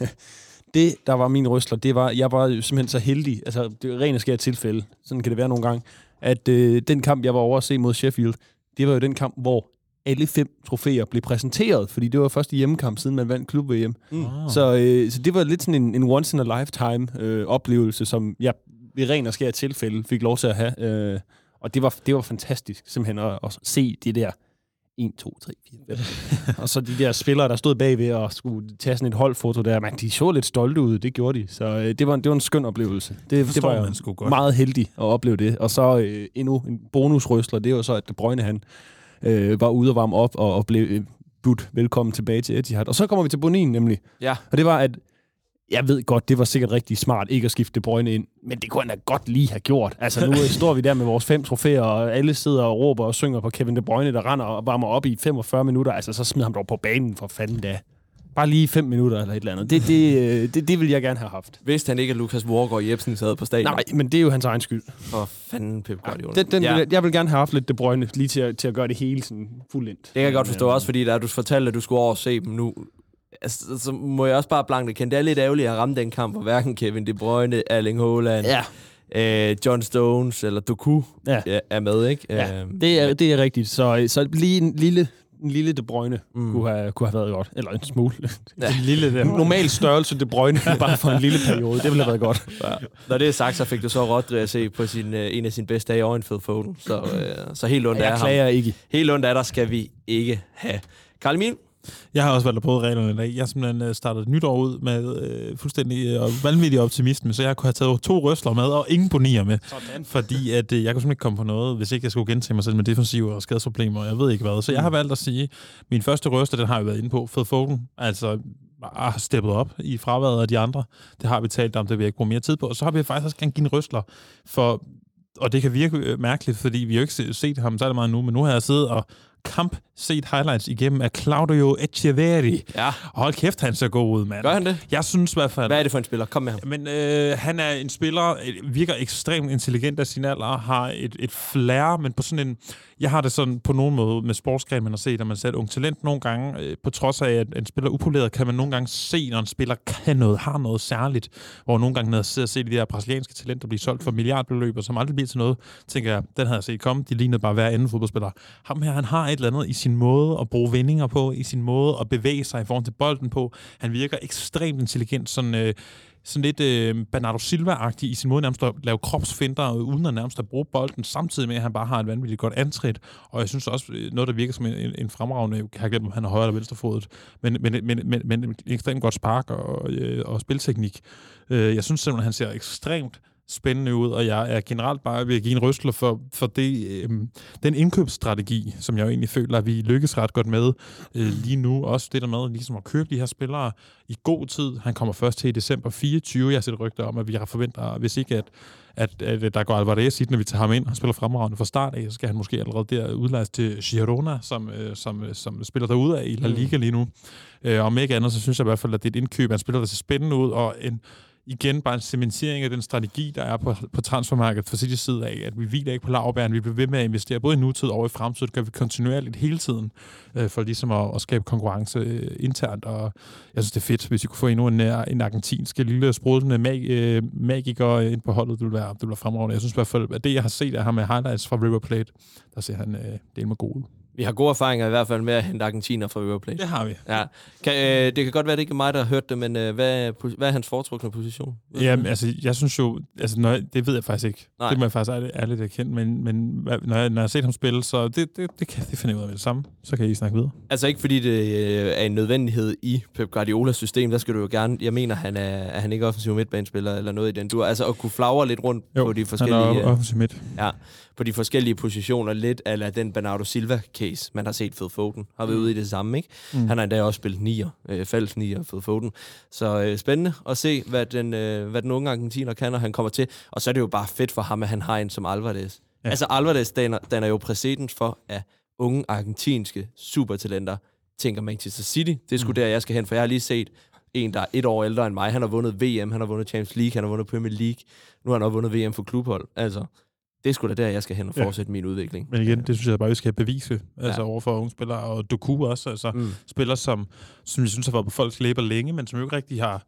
det, der var min røsler, det var, jeg var simpelthen så heldig, altså det er rent skært tilfælde, sådan kan det være nogle gange, at øh, den kamp, jeg var over at se mod Sheffield, det var jo den kamp, hvor alle fem trofæer blev præsenteret, fordi det var første hjemmekamp, siden man vandt klub-VM. Mm. Så, øh, så det var lidt sådan en, en once-in-a-lifetime øh, oplevelse, som jeg ved ren og skær tilfælde fik lov til at have. Øh, og det var, det var fantastisk, simpelthen at, at se det der 1, 2, 3, 4, 5. og så de der spillere, der stod bagved og skulle tage sådan et holdfoto der, man, de så lidt stolte ud, det gjorde de. Så øh, det, var, det var en skøn oplevelse. Det, det, det var jeg godt. meget heldig at opleve det. Og så øh, endnu en bonusrøsler, det var så, at De Bruyne, han øh, var ude og varme op og, og blev øh, budt velkommen tilbage til Etihad. Og så kommer vi til Bonin nemlig. Ja. Og det var, at jeg ved godt, det var sikkert rigtig smart ikke at skifte De Bruyne ind, men det kunne han da godt lige have gjort. Altså nu står vi der med vores fem trofæer, og alle sidder og råber og synger på Kevin De Bruyne, der render og varmer op i 45 minutter. Altså så smider ham dog på banen for fanden da. Bare lige fem minutter eller et eller andet. Det, det, øh, det, det vil jeg gerne have haft. Vidste han ikke, at Lukas Wargaard Jebsen sad på stadion? Nej, men det er jo hans egen skyld. For fanden, Pep Guardiola. Den, den, ja. vil, jeg- vil gerne have haft lidt De Bruyne, lige til at, til at gøre det hele sådan fuldendt. Det kan jeg godt forstå også, fordi da du fortalte, at du skulle over og se dem nu, altså, så må jeg også bare blankt erkende, det er lidt ærgerligt at ramme den kamp, hvor hverken Kevin De Bruyne, Erling Haaland, Ja. øh, John Stones eller Doku Ja. er med, ikke? Ja, Øhm, det er, det er rigtigt. Så, så lige en lille, en lille De Bruyne Mm. kunne, have, kunne have været godt. Eller en smule. Ja. En lille, der. Normal størrelse De Bruyne, bare for en lille periode. Det ville have været godt. Ja. Når det er sagt, så fik du så Rodri at se på sin, øh, en af sine bedste dage over en Foden. Så, øh, så helt ondt er Jeg ham. klager ikke. Helt ondt er der skal vi ikke have. Karl Emil? Jeg har også valgt at prøve reglerne i dag. Jeg har simpelthen øh, startet et nytår ud med øh, fuldstændig øh, vanvittig optimisme, så jeg kunne have taget to røsler med og ingen bonier med. Sådan. Fordi at, øh, jeg kunne simpelthen ikke komme på noget, hvis ikke jeg skulle gentage mig selv med defensive og skadesproblemer, og jeg ved ikke hvad. Så jeg har valgt at sige, min første røster, den har jeg været inde på, Fed Foden, altså har steppet op i fraværet af de andre. Det har vi talt om, det vil jeg ikke bruge mere tid på. Og så har vi faktisk også gerne give en røsler for og det kan virke øh, mærkeligt, fordi vi har jo ikke se- set ham særlig meget nu, men nu har jeg siddet og kamp set highlights igennem af Claudio Echeverri. Ja. Og hold kæft, han ser god ud, mand. Gør han det? Jeg synes i hvert fald... Hvad er det for en spiller? Kom med ham. Men øh, han er en spiller, virker ekstremt intelligent af sin alder, har et, et flair, men på sådan en... Jeg har det sådan på nogen måde med sportsgren, man har set, at man ser et ung talent nogle gange, øh, på trods af, at en spiller er upoleret, kan man nogle gange se, når en spiller kan noget, har noget særligt, hvor nogle gange, når jeg sidder og ser de der brasilianske talenter blive solgt for milliardbeløb, og som aldrig bliver til noget, tænker jeg, den havde jeg set komme, de lignede bare hver anden fodboldspiller. Ham her, han har et eller andet i sin måde at bruge vendinger på, i sin måde at bevæge sig i forhold til bolden på. Han virker ekstremt intelligent, sådan... Øh, sådan lidt øh, Bernardo Silva-agtig i sin måde nærmest at lave kropsfinder, øh, uden at nærmest at bruge bolden, samtidig med, at han bare har et vanvittigt godt antrit. Og jeg synes også, øh, noget, der virker som en, en, en fremragende, jeg har glemt, om han er højre eller venstrefodet, men, men, men, men, men ekstremt godt spark og, øh, og spilteknik. Øh, jeg synes simpelthen, han ser ekstremt spændende ud, og jeg er generelt bare ved at give en rystler for, for det, øh, den indkøbsstrategi, som jeg jo egentlig føler, at vi lykkes ret godt med øh, lige nu. Også det der med ligesom at købe de her spillere i god tid. Han kommer først til i december 24. Jeg har set rygter om, at vi har forventer, hvis ikke at, at, at der går Alvarez i når vi tager ham ind og spiller fremragende fra start af, så skal han måske allerede der udlejes til Girona, som, øh, som, som spiller derude af i La Liga lige nu. Øh, om ikke andet, så synes jeg i hvert fald, at det er et indkøb, han spiller, der ser spændende ud, og en, igen bare en cementering af den strategi, der er på, på transfermarkedet fra City side af, at vi hviler ikke på lavbæren, vi bliver ved med at investere både i nutid og i fremtid, det gør vi kontinuerligt hele tiden, øh, for ligesom at, at skabe konkurrence øh, internt, og jeg synes, det er fedt, hvis vi kunne få endnu en, øh, en argentinsk lille sprudlende mag, øh, magiker ind på holdet, det ville være, det ville være fremragende. Jeg synes i hvert fald, at det, jeg har set af ham med highlights fra River Plate, der ser han øh, del med god ud. Vi har gode erfaringer i hvert fald med at hente argentiner fra Plate. Det har vi. Ja. Kan, øh, det kan godt være, det ikke er mig, der har hørt det, men øh, hvad, hvad er hans foretrukne position? Jamen, altså, jeg synes jo, altså, når jeg, det ved jeg faktisk ikke. Nej. Det må jeg faktisk ærligt, ærligt erkende, men, men når, jeg, når jeg har set ham spille, så det, det, det, kan, det finder jeg ud af med det samme. Så kan I snakke videre. Altså ikke fordi det øh, er en nødvendighed i Pep Guardiolas system, der skal du jo gerne, jeg mener, han er, er han ikke offensiv midtbanespiller eller noget i den dur. Altså at kunne flagre lidt rundt jo, på de forskellige... han er øh, offensiv midt. Ja, på de forskellige positioner, lidt af den Bernardo Silva-case, man har set Phil Foden, har været ude i det samme, ikke? Mm. Han har endda også spillet nier, øh, falsk nier, Phil Foden. Så øh, spændende at se, hvad den, øh, hvad den unge argentiner kan, når han kommer til. Og så er det jo bare fedt for ham, at han har en som Alvarez. Ja. Altså Alvarez danner, danner jo præcedens for, at unge argentinske supertalenter tænker Manchester City. Det er sgu mm. der, jeg skal hen, for jeg har lige set en, der er et år ældre end mig. Han har vundet VM, han har vundet Champions League, han har vundet Premier League. Nu har han også vundet VM for klubhold. Altså, det er sgu da der, jeg skal hen og Ja. fortsætte min udvikling. Men igen, det synes jeg bare, vi skal bevise altså Ja. over for unge spillere. Og Doku også, altså Mm. spiller, som, som jeg synes har været på folks læber længe, men som jo ikke rigtig har...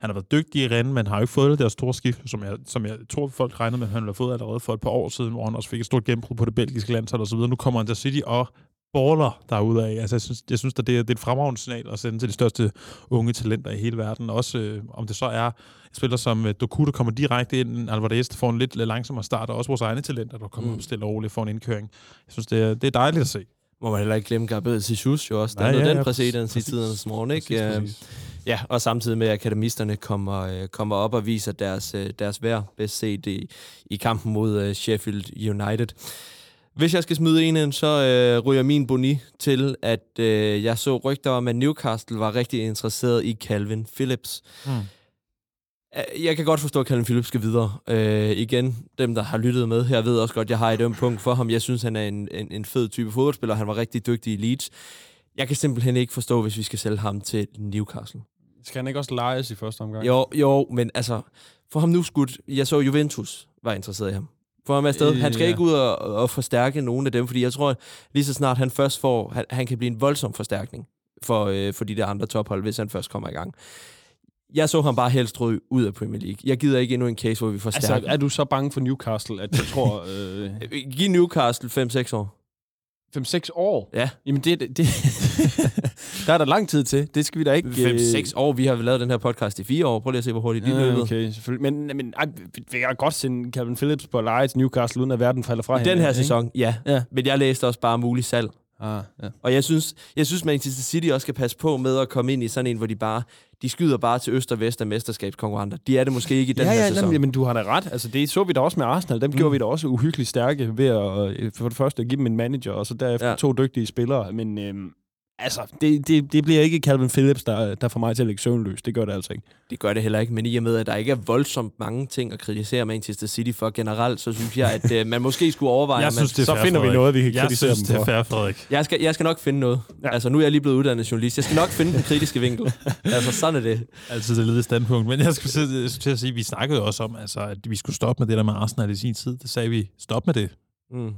Han har været dygtig i rennen, men har jo ikke fået det der store skift, som jeg, som jeg tror, folk regnede med, at han have fået allerede for et par år siden, hvor han også fik et stort gennembrud på det belgiske landshold og så videre. Nu kommer han til City og baller derude af. Altså, jeg synes, jeg synes at det, er, det er et fremragende signal at sende til de største unge talenter i hele verden. Også øh, om det så er spiller som øh, Doku, der kommer direkte ind, Alvarez, der får en lidt langsommere start, og også vores egne talenter, der kommer Mm. stille og roligt for en indkøring. Jeg synes, det er, det er dejligt at se. Må man heller ikke glemme Gabriel Jesus jo også. Der Nej, er ja, den ja, præcedens i tidernes morgen, ikke? Præcis, Øhm, præcis. Ja, og samtidig med, at akademisterne kommer, øh, kommer op og viser deres, øh, deres værd bedst set i, i kampen mod Sheffield United. Hvis jeg skal smide en ind, så øh, ryger min boni til, at øh, jeg så rygter om, at Newcastle var rigtig interesseret i Calvin Phillips. Mm. Øh, Jeg kan godt forstå, at Calvin Phillips skal videre. Øh, igen, dem, der har lyttet med her, ved også godt, at jeg har et ømt punkt for ham. Jeg synes, han er en, en, en fed type fodboldspiller. Han var rigtig dygtig i Leeds. Jeg kan simpelthen ikke forstå, hvis vi skal sælge ham til Newcastle. Skal han ikke også lejes i første omgang? Jo, jo, men altså, for ham nu skudt. Jeg så Juventus var interesseret i ham. Få ham afsted. Han skal Ja. ikke ud og, og forstærke nogen af dem, fordi jeg tror, lige så snart han først får, han, han kan blive en voldsom forstærkning for, øh, for de der andre tophold, hvis han først kommer i gang. Jeg så ham bare helst ryge ud af Premier League. Jeg gider ikke endnu en case, hvor vi forstærker. Altså, er du så bange for Newcastle, at du tror... Øh, Giv Newcastle 5-6 år. 5-6 år? Ja. Jamen, det, det, der er der lang tid til. Det skal vi da ikke... 5-6 år. Vi har lavet den her podcast i fire år. Prøv lige at se, hvor hurtigt de Ja, løbet. okay, selvfølgelig. Men, men ej, vi vi kan godt sende Calvin Phillips på leje til Newcastle, uden at verden falder fra I den her sæson, ja. Ja. Men jeg læste også bare mulig salg. Ah, ja. Og jeg synes, jeg synes Manchester City også skal passe på med at komme ind i sådan en, hvor de bare, de skyder bare til øst og vest af mesterskabskonkurrenter. De er det måske ikke i den ja, her ja, sæson. jamen, men du har da ret. Altså, det så vi da også med Arsenal. Dem mm. gjorde vi da også uhyggeligt stærke ved at øh, for det første at give dem en manager, og så derefter Ja. ja. to dygtige spillere. Men øhm, altså, det, det, det bliver ikke Calvin Phillips, der, der får mig til at lægge søvnløs. Det gør det altså ikke. Det gør det heller ikke, men i og med, at der ikke er voldsomt mange ting at kritisere Manchester City for generelt, så synes jeg, at øh, man måske skulle overveje... Jeg at synes, man, det er så fair, finder vi Frederik. noget, vi kan Jeg kritisere synes, dem det er fair, Frederik. jeg, skal, jeg skal nok finde noget. Ja. Altså, nu er jeg lige blevet uddannet journalist. Jeg skal nok finde den kritiske vinkel. altså, sådan er det. Altid det lille standpunkt. Men jeg skulle til, til at sige, vi snakkede også om, altså, at vi skulle stoppe med det der med Arsenal i sin tid. Det sagde vi, stop med det. Mm.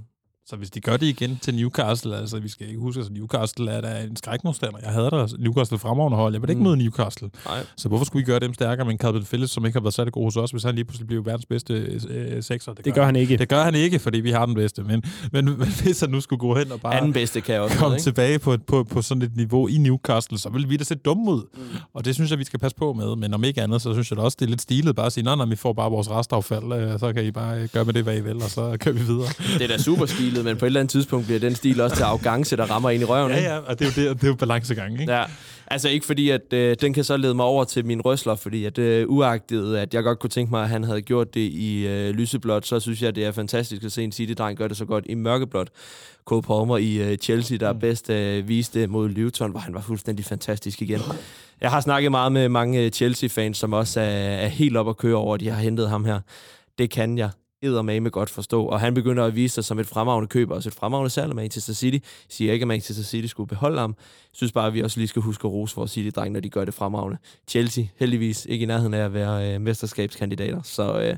Så hvis de gør det igen til Newcastle, altså vi skal ikke huske, at Newcastle er der en skrækmodstander. Jeg havde der Newcastle fremragende hold. Jeg vil ikke Mm. møde Newcastle. Nej. Så hvorfor skulle vi gøre dem stærkere med en Calvin Phillips, som ikke har været særlig god hos os, hvis han lige pludselig bliver verdens bedste øh, sekser? Det gør han ikke. Det gør han ikke, fordi vi har den bedste. Men, men, men hvis han nu skulle gå hen og bare Anden bedste kan også. komme noget, tilbage på, på, på sådan et niveau i Newcastle, så vil vi da se dumme ud. Mm. Og det synes jeg, vi skal passe på med. Men om ikke andet, så synes jeg da også, det er lidt stilet bare at sige, nej, nej, vi får bare vores restaffald, øh, så kan I bare øh, gøre med det, hvad I vil, og så kører vi videre. Det er da super stilet, men på et eller andet tidspunkt bliver den stil også til arrogance, der rammer ind i røven. Ja, ja, og det er jo, det, det er jo balancegang, ikke? Ja, altså ikke fordi, at øh, den kan så lede mig over til min røsler, fordi at øh, uagtet, at jeg godt kunne tænke mig, at han havde gjort det i øh, lyseblåt, så synes jeg, det er fantastisk at se en City-dreng gøre det så godt i mørkeblåt. Cole Palmer i øh, Chelsea, der mm. bedst øh, viste mod Luton, hvor han var fuldstændig fantastisk igen. Jeg har snakket meget med mange øh, Chelsea-fans, som også er, er helt op at køre over, at de har hentet ham her. Det kan jeg eddermame godt forstå. Og han begynder at vise sig som et fremragende køb, og også et fremragende salg af Manchester City. Jeg siger ikke, at Manchester City skulle beholde ham. Jeg synes bare, at vi også lige skal huske at rose vores City-drenge, når de gør det fremragende. Chelsea, heldigvis ikke i nærheden af at være øh, mesterskabskandidater. Så øh,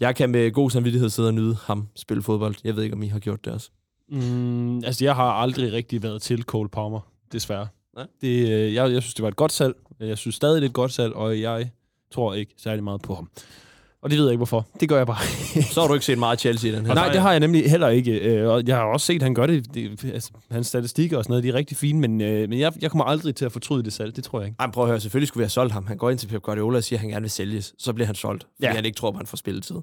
jeg kan med god samvittighed sidde og nyde ham spille fodbold. Jeg ved ikke, om I har gjort det også. Mm, altså, jeg har aldrig rigtig været til Cole Palmer, desværre. Nej. Det, øh, jeg, jeg synes, det var et godt salg. Jeg synes stadig, det er et godt salg, og jeg tror ikke særlig meget på ham. Og det ved jeg ikke, hvorfor. Det gør jeg bare. Så har du ikke set meget Chelsea i den her. Nej, det har jeg nemlig heller ikke. øh, Og jeg har også set, at han gør det. det altså, hans statistikker og sådan noget, de er rigtig fine, men, øh, men jeg, jeg kommer aldrig til at fortryde det salg. Det tror jeg ikke. Ej, prøv at høre, selvfølgelig skulle vi have solgt ham. Han går ind til Pep Guardiola og siger, at han gerne vil sælges. Så bliver han solgt, fordi Ja. han ikke tror på, at han får spilletid.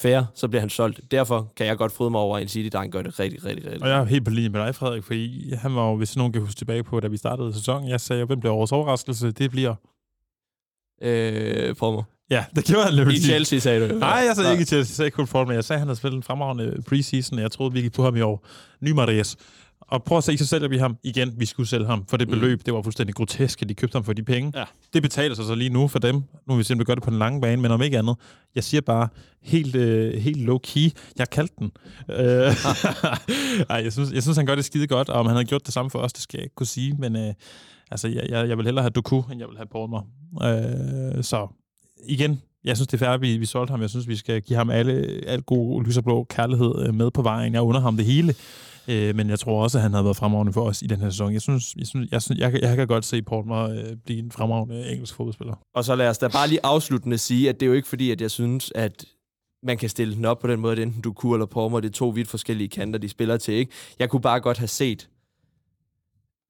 Fair, så bliver han solgt. Derfor kan jeg godt fryde mig over, at en City-dreng gør det rigtig, rigtig, rigtig. Og jeg er helt på linje med dig, Frederik, fordi han var jo, hvis nogen kan huske tilbage på, da vi startede sæsonen, jeg sagde, hvem bliver årets overraskelse? Det bliver... Øh, Palmer. Ja, det gjorde han nemlig. I Chelsea, sagde du. Nej, jeg sagde ikke i Chelsea, jeg sagde kun Palmer. Jeg sagde, at han havde spillet en fremragende preseason, og jeg troede virkelig på ham i år. Ny Marias. Og prøv at se, så sælger vi ham igen. Vi skulle sælge ham for det Mm. beløb. Det var fuldstændig grotesk, at de købte ham for de penge. Ja. Det betaler sig så lige nu for dem. Nu vil vi simpelthen gøre det på den lange bane, men om ikke andet. Jeg siger bare helt, øh, helt low-key. Jeg kaldte den. Øh, Ej, jeg synes, jeg synes, han gør det skide godt, og om han havde gjort det samme for os, det skal jeg ikke kunne sige. Men øh, altså, jeg, jeg, jeg vil hellere have Doku, end jeg vil have Palmer. Øh, så igen, jeg synes, det er færdigt, at vi, vi solgte ham. Jeg synes, vi skal give ham alle, al god lyserblå kærlighed øh, med på vejen. Jeg under ham det hele. Øh, men jeg tror også, at han har været fremragende for os i den her sæson. Jeg synes, jeg, synes, jeg, synes, jeg, kan- jeg kan godt se Portmer øh, blive en fremragende engelsk fodboldspiller. Og så lad os da bare lige afsluttende sige, at det er jo ikke fordi, at jeg synes, at man kan stille den op på den måde, at enten du eller Portmer, det er to vidt forskellige kanter, de spiller til, ikke? Jeg kunne bare godt have set,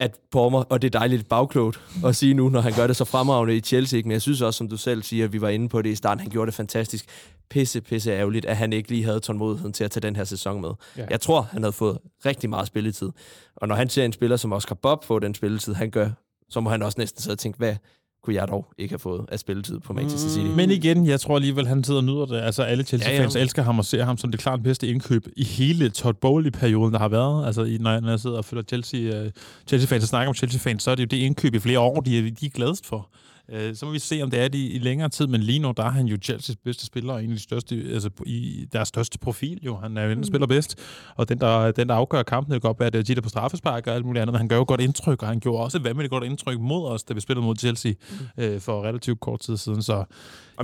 at Palmer, og det er dejligt bagklogt at sige nu, når han gør det så fremragende i Chelsea, ikke? men jeg synes også, som du selv siger, at vi var inde på det i starten, han gjorde det fantastisk. Pisse, pisse ærgerligt, at han ikke lige havde tålmodigheden til at tage den her sæson med. Ja. Jeg tror, han havde fået rigtig meget spilletid. Og når han ser en spiller som Oscar Bob få den spilletid, han gør, så må han også næsten sidde og tænke, hvad kunne jeg dog ikke have fået af spilletid på Manchester City? Mm. Men igen, jeg tror alligevel, han sidder og nyder det. Altså, alle Chelsea-fans Ja, ja. elsker ham og ser ham som det klart bedste indkøb i hele Todd Bowley-perioden, der har været. Altså, i- når jeg, når jeg sidder og følger Chelsea, uh, Chelsea-fans og snakker om Chelsea-fans, så er det jo det indkøb i flere år, de er, de er gladest for. Øh, så må vi se, om det er det i, længere tid, men lige nu, der er han jo Chelsea's bedste spiller, og en af de største, altså i deres største profil jo. Han er jo den, der spiller bedst, og den, der, den, der afgør kampen, det kan godt være, at det er Gita på straffespark og alt muligt andet, men han gør jo godt indtryk, og han gjorde også et vanvittigt godt indtryk mod os, da vi spillede mod Chelsea øh, for relativt kort tid siden, så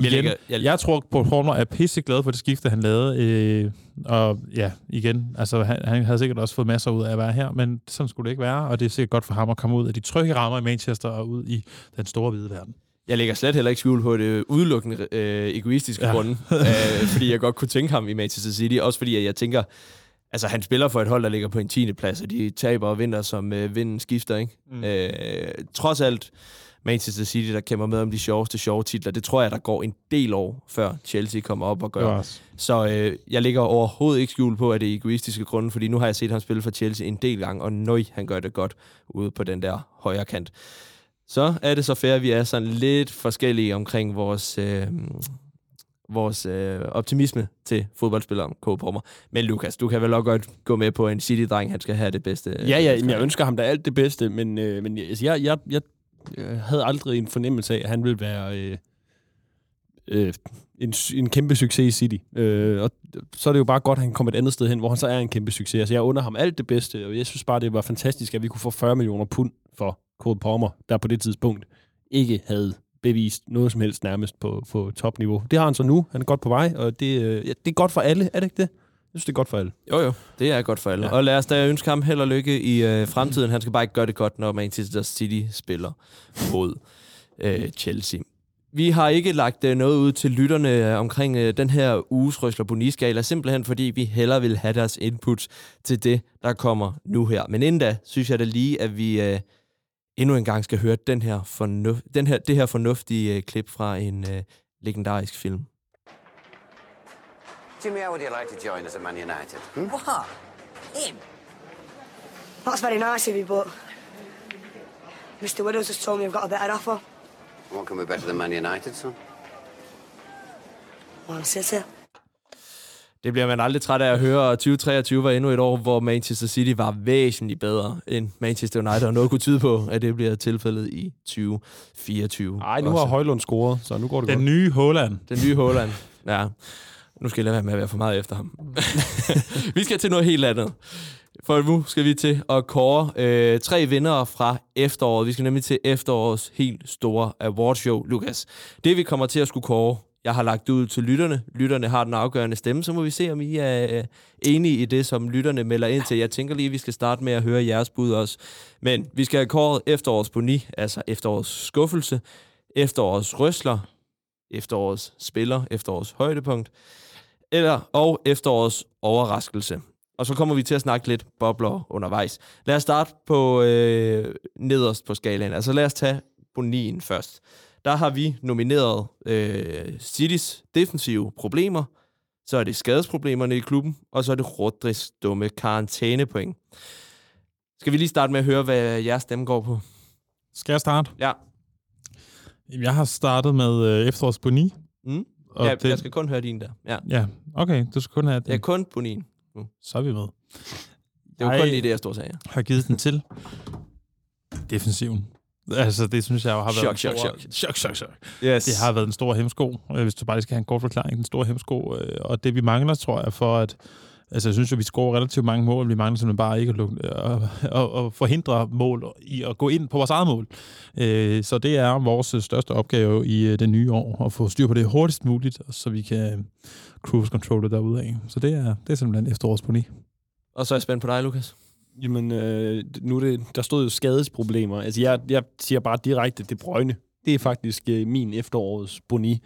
igen, lægger- jeg, jeg- jeg tror, på Horner er pisse glad for det skifte, han lavede, øh, og ja, igen, altså han, han havde sikkert også fået masser ud af at være her, men sådan skulle det ikke være, og det er sikkert godt for ham at komme ud af de trygge rammer i Manchester og ud i den store hvide verden. Jeg lægger slet heller ikke skjul på det udelukkende øh, egoistiske ja. Grunde, øh, fordi jeg godt kunne tænke ham i Manchester City, også fordi at jeg tænker, altså han spiller for et hold, der ligger på en 10. plads, og de taber og vinder, som øh, vinden skifter, ikke? Mm. Øh, trods alt, Manchester City, der kæmper med om de sjoveste sjove titler, det tror jeg, der går en del år, før Chelsea kommer op og gør. også. Så øh, jeg lægger overhovedet ikke skjul på, at det er egoistiske grunde, fordi nu har jeg set ham spille for Chelsea en del gange, og nøj, han gør det godt ude på den der højre kant. Så er det så fair, at vi er sådan lidt forskellige omkring vores, øh, vores øh, optimisme til fodboldspilleren K. Pommer. Men Lukas, du kan vel også godt gå med på, en City-dreng, han skal have det bedste. øh, Ja, ja, men jeg ønsker ham da alt det bedste, men, øh, men altså, jeg, jeg, jeg, jeg havde aldrig en fornemmelse af, at han ville være øh, øh, en, en kæmpe succes i City. Øh, og så er det jo bare godt, at han kommer et andet sted hen, hvor han så er en kæmpe succes. Altså, jeg under ham alt det bedste, og jeg synes bare, det var fantastisk, at vi kunne få 40 millioner pund for Cole Palmer, der på det tidspunkt ikke havde bevist noget som helst nærmest på, på topniveau. Det har han så nu. Han er godt på vej, og det, øh, det er godt for alle, er det ikke det? Jeg synes, det er godt for alle. Jo, jo. Det er godt for alle. Ja. Og lad os da ønske ham held og lykke i øh, fremtiden. Han skal bare ikke gøre det godt, når Manchester City spiller mod øh, Chelsea. Vi har ikke lagt øh, noget ud til lytterne øh, omkring øh, den her uges Røsler Boniskala, simpelthen fordi vi hellere vil have deres input til det, der kommer nu her. Men inden da, synes jeg da lige, at vi øh, endnu en gang skal høre den her fornuft, den her, det her fornuftige øh, klip fra en øh, legendarisk film. Jimmy, how would you like to join us at Man United? Hmm? What? Him? That's very nice of you, but Mr. Widows has told me I've got a better offer. What can be better than Man United, son? Man City. Det bliver man aldrig træt af at høre, og 2023 var endnu et år, hvor Manchester City var væsentligt bedre end Manchester United, og noget kunne tyde på, at det bliver tilfældet i 2024. Nej, nu også. har Højlund scoret, så nu går det Den godt. nye Holland. Den nye Holland. Ja. Nu skal jeg lade være med at være for meget efter ham. vi skal til noget helt andet. For nu skal vi til at kåre øh, tre vindere fra efteråret. Vi skal nemlig til efterårets helt store awardshow, Lukas. Det vi kommer til at skulle kåre, jeg har lagt ud til lytterne. Lytterne har den afgørende stemme, så må vi se, om I er øh, enige i det, som lytterne melder ind til. Jeg tænker lige, at vi skal starte med at høre jeres bud også. Men vi skal have kåret efterårets boni, altså efterårets skuffelse, efterårets røsler, efterårets spiller, efterårets højdepunkt, eller og efterårets overraskelse. Og så kommer vi til at snakke lidt bobler undervejs. Lad os starte på øh, nederst på skalaen. Altså lad os tage bonien først. Der har vi nomineret øh, Citys defensive problemer, så er det skadesproblemerne i klubben, og så er det Rodris dumme karantænepoint. Skal vi lige starte med at høre, hvad jeres stemme går på? Skal jeg starte? Ja, Jeg har startet med øh, efterårs boni. mm? Og ja det, jeg skal kun høre din der. Ja, ja, okay, du skal kun have det er kun bonien. Så er vi med. Det var Ej. kun lige det, jeg stod og sagde. ja. har givet den til defensiven. Altså, det synes jeg har været... Chok, chok, chok. Chok, chok, chok. Yes. Det har været en stor hemsko, øh, hvis du bare skal have en kort forklaring. Den store hemsko. øh, Og det, vi mangler, tror jeg, for at... Altså, jeg synes jo, vi scorer relativt mange mål. Vi mangler simpelthen bare ikke at, lukke, at, at, at forhindre mål i at gå ind på vores eget mål. Øh, Så det er vores øh, største opgave i øh, det nye år, at få styr på det hurtigst muligt, så vi kan cruise control det derude af. Så det er, det er simpelthen efterårs boni. Og så er jeg spændt på dig, Lukas. Jamen, øh, nu er det, der stod jo skadesproblemer. Altså, jeg, jeg siger bare direkte, det brøgne. Det er faktisk øh, min efterårets boni.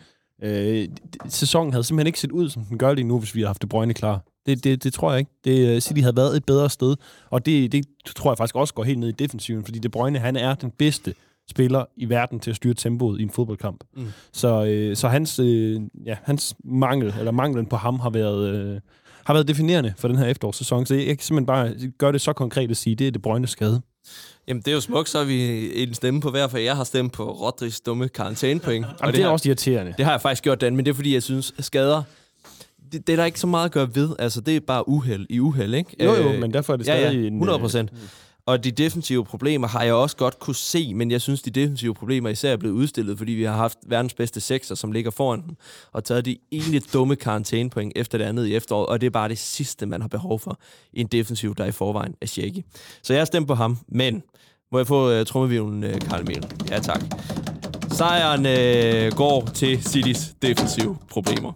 Øh, sæsonen havde simpelthen ikke set ud, som den gør lige nu, hvis vi havde haft det brøgne klar. Det, det, det tror jeg ikke. Det, øh, City havde været et bedre sted. Og det, det tror jeg faktisk også går helt ned i defensiven, fordi det brøgne, han er den bedste spiller i verden til at styre tempoet i en fodboldkamp. Mm. Så, øh, så hans, øh, ja, hans mangel, eller manglen på ham, har været, øh, har været definerende for den her efterårssæson. Så jeg, jeg kan simpelthen bare gøre det så konkret at sige, det er det brøgne skade. Jamen, det er jo smukt, så er vi en stemme på hver, for jeg har stemt på Rodrigs dumme karantænepoint. Og Jamen, det er har, også irriterende. det har jeg faktisk gjort, Dan, men det er fordi, jeg synes, skader, det, det er der ikke så meget at gøre ved. Altså, det er bare uheld i uheld, ikke? Jo, jo, Øh, men derfor er det ja, stadig ja, en... 100 procent. Og de defensive problemer har jeg også godt kunne se, men jeg synes, de defensive problemer især er blevet udstillet, fordi vi har haft verdens bedste sekser, som ligger foran dem, og taget de ene dumme karantænepoint efter det andet i efteråret, og det er bare det sidste, man har behov for i en defensiv, der i forvejen er shaky. Så jeg stemt på ham, men må jeg få uh, trummevivlen, uh, Karl Emil? Ja, tak. Sejren uh, går til Citys defensive problemer.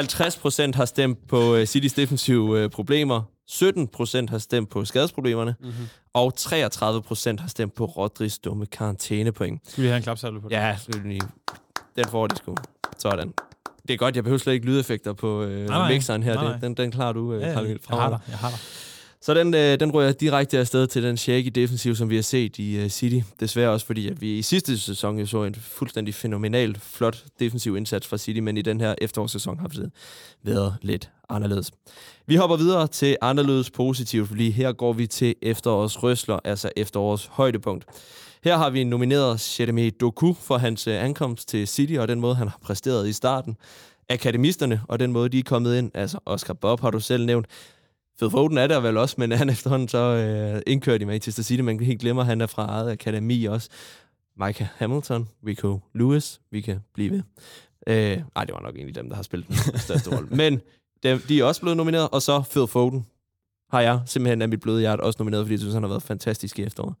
50% har stemt på uh, Citys defensive uh, problemer. 17% har stemt på skadesproblemerne. Mm-hmm. Og 33% har stemt på Rodris dumme karantænepoint. Skal vi have en klapsalve på det? Ja, selvfølgelig. den får de sgu. Sådan. Det er godt, jeg behøver slet ikke lydeffekter på øh, Nej, nej. mixeren her. Nej, nej. Den, den klarer du, øh, Ja, ja, jeg har dig. Jeg har dig. Så den, øh, den rører direkte afsted til den shaky defensiv, som vi har set i øh, City. Desværre også fordi, at vi i sidste sæson jo så en fuldstændig fænomenalt flot defensiv indsats fra City, men i den her efterårssæson har det været lidt anderledes. Vi hopper videre til anderledes positivt, fordi her går vi til efterårets røsler, altså efterårets højdepunkt. Her har vi nomineret Jeremy Doku for hans øh, ankomst til City, og den måde, han har præsteret i starten. Akademisterne, og den måde, de er kommet ind. Altså, Oscar Bob har du selv nævnt. Phil Foden er der vel også, men han efterhånden så øh, indkørt i Manchester City. Man kan helt glemme, at han er fra eget akademi også. Micah Hamilton, Rico Lewis, vi kan blive ved. Øh, ej, det var nok egentlig dem, der har spillet den største rolle. Men de, de er også blevet nomineret, og så Phil Foden har jeg simpelthen af mit bløde hjerte også nomineret, fordi jeg synes, han har været fantastisk i efteråret.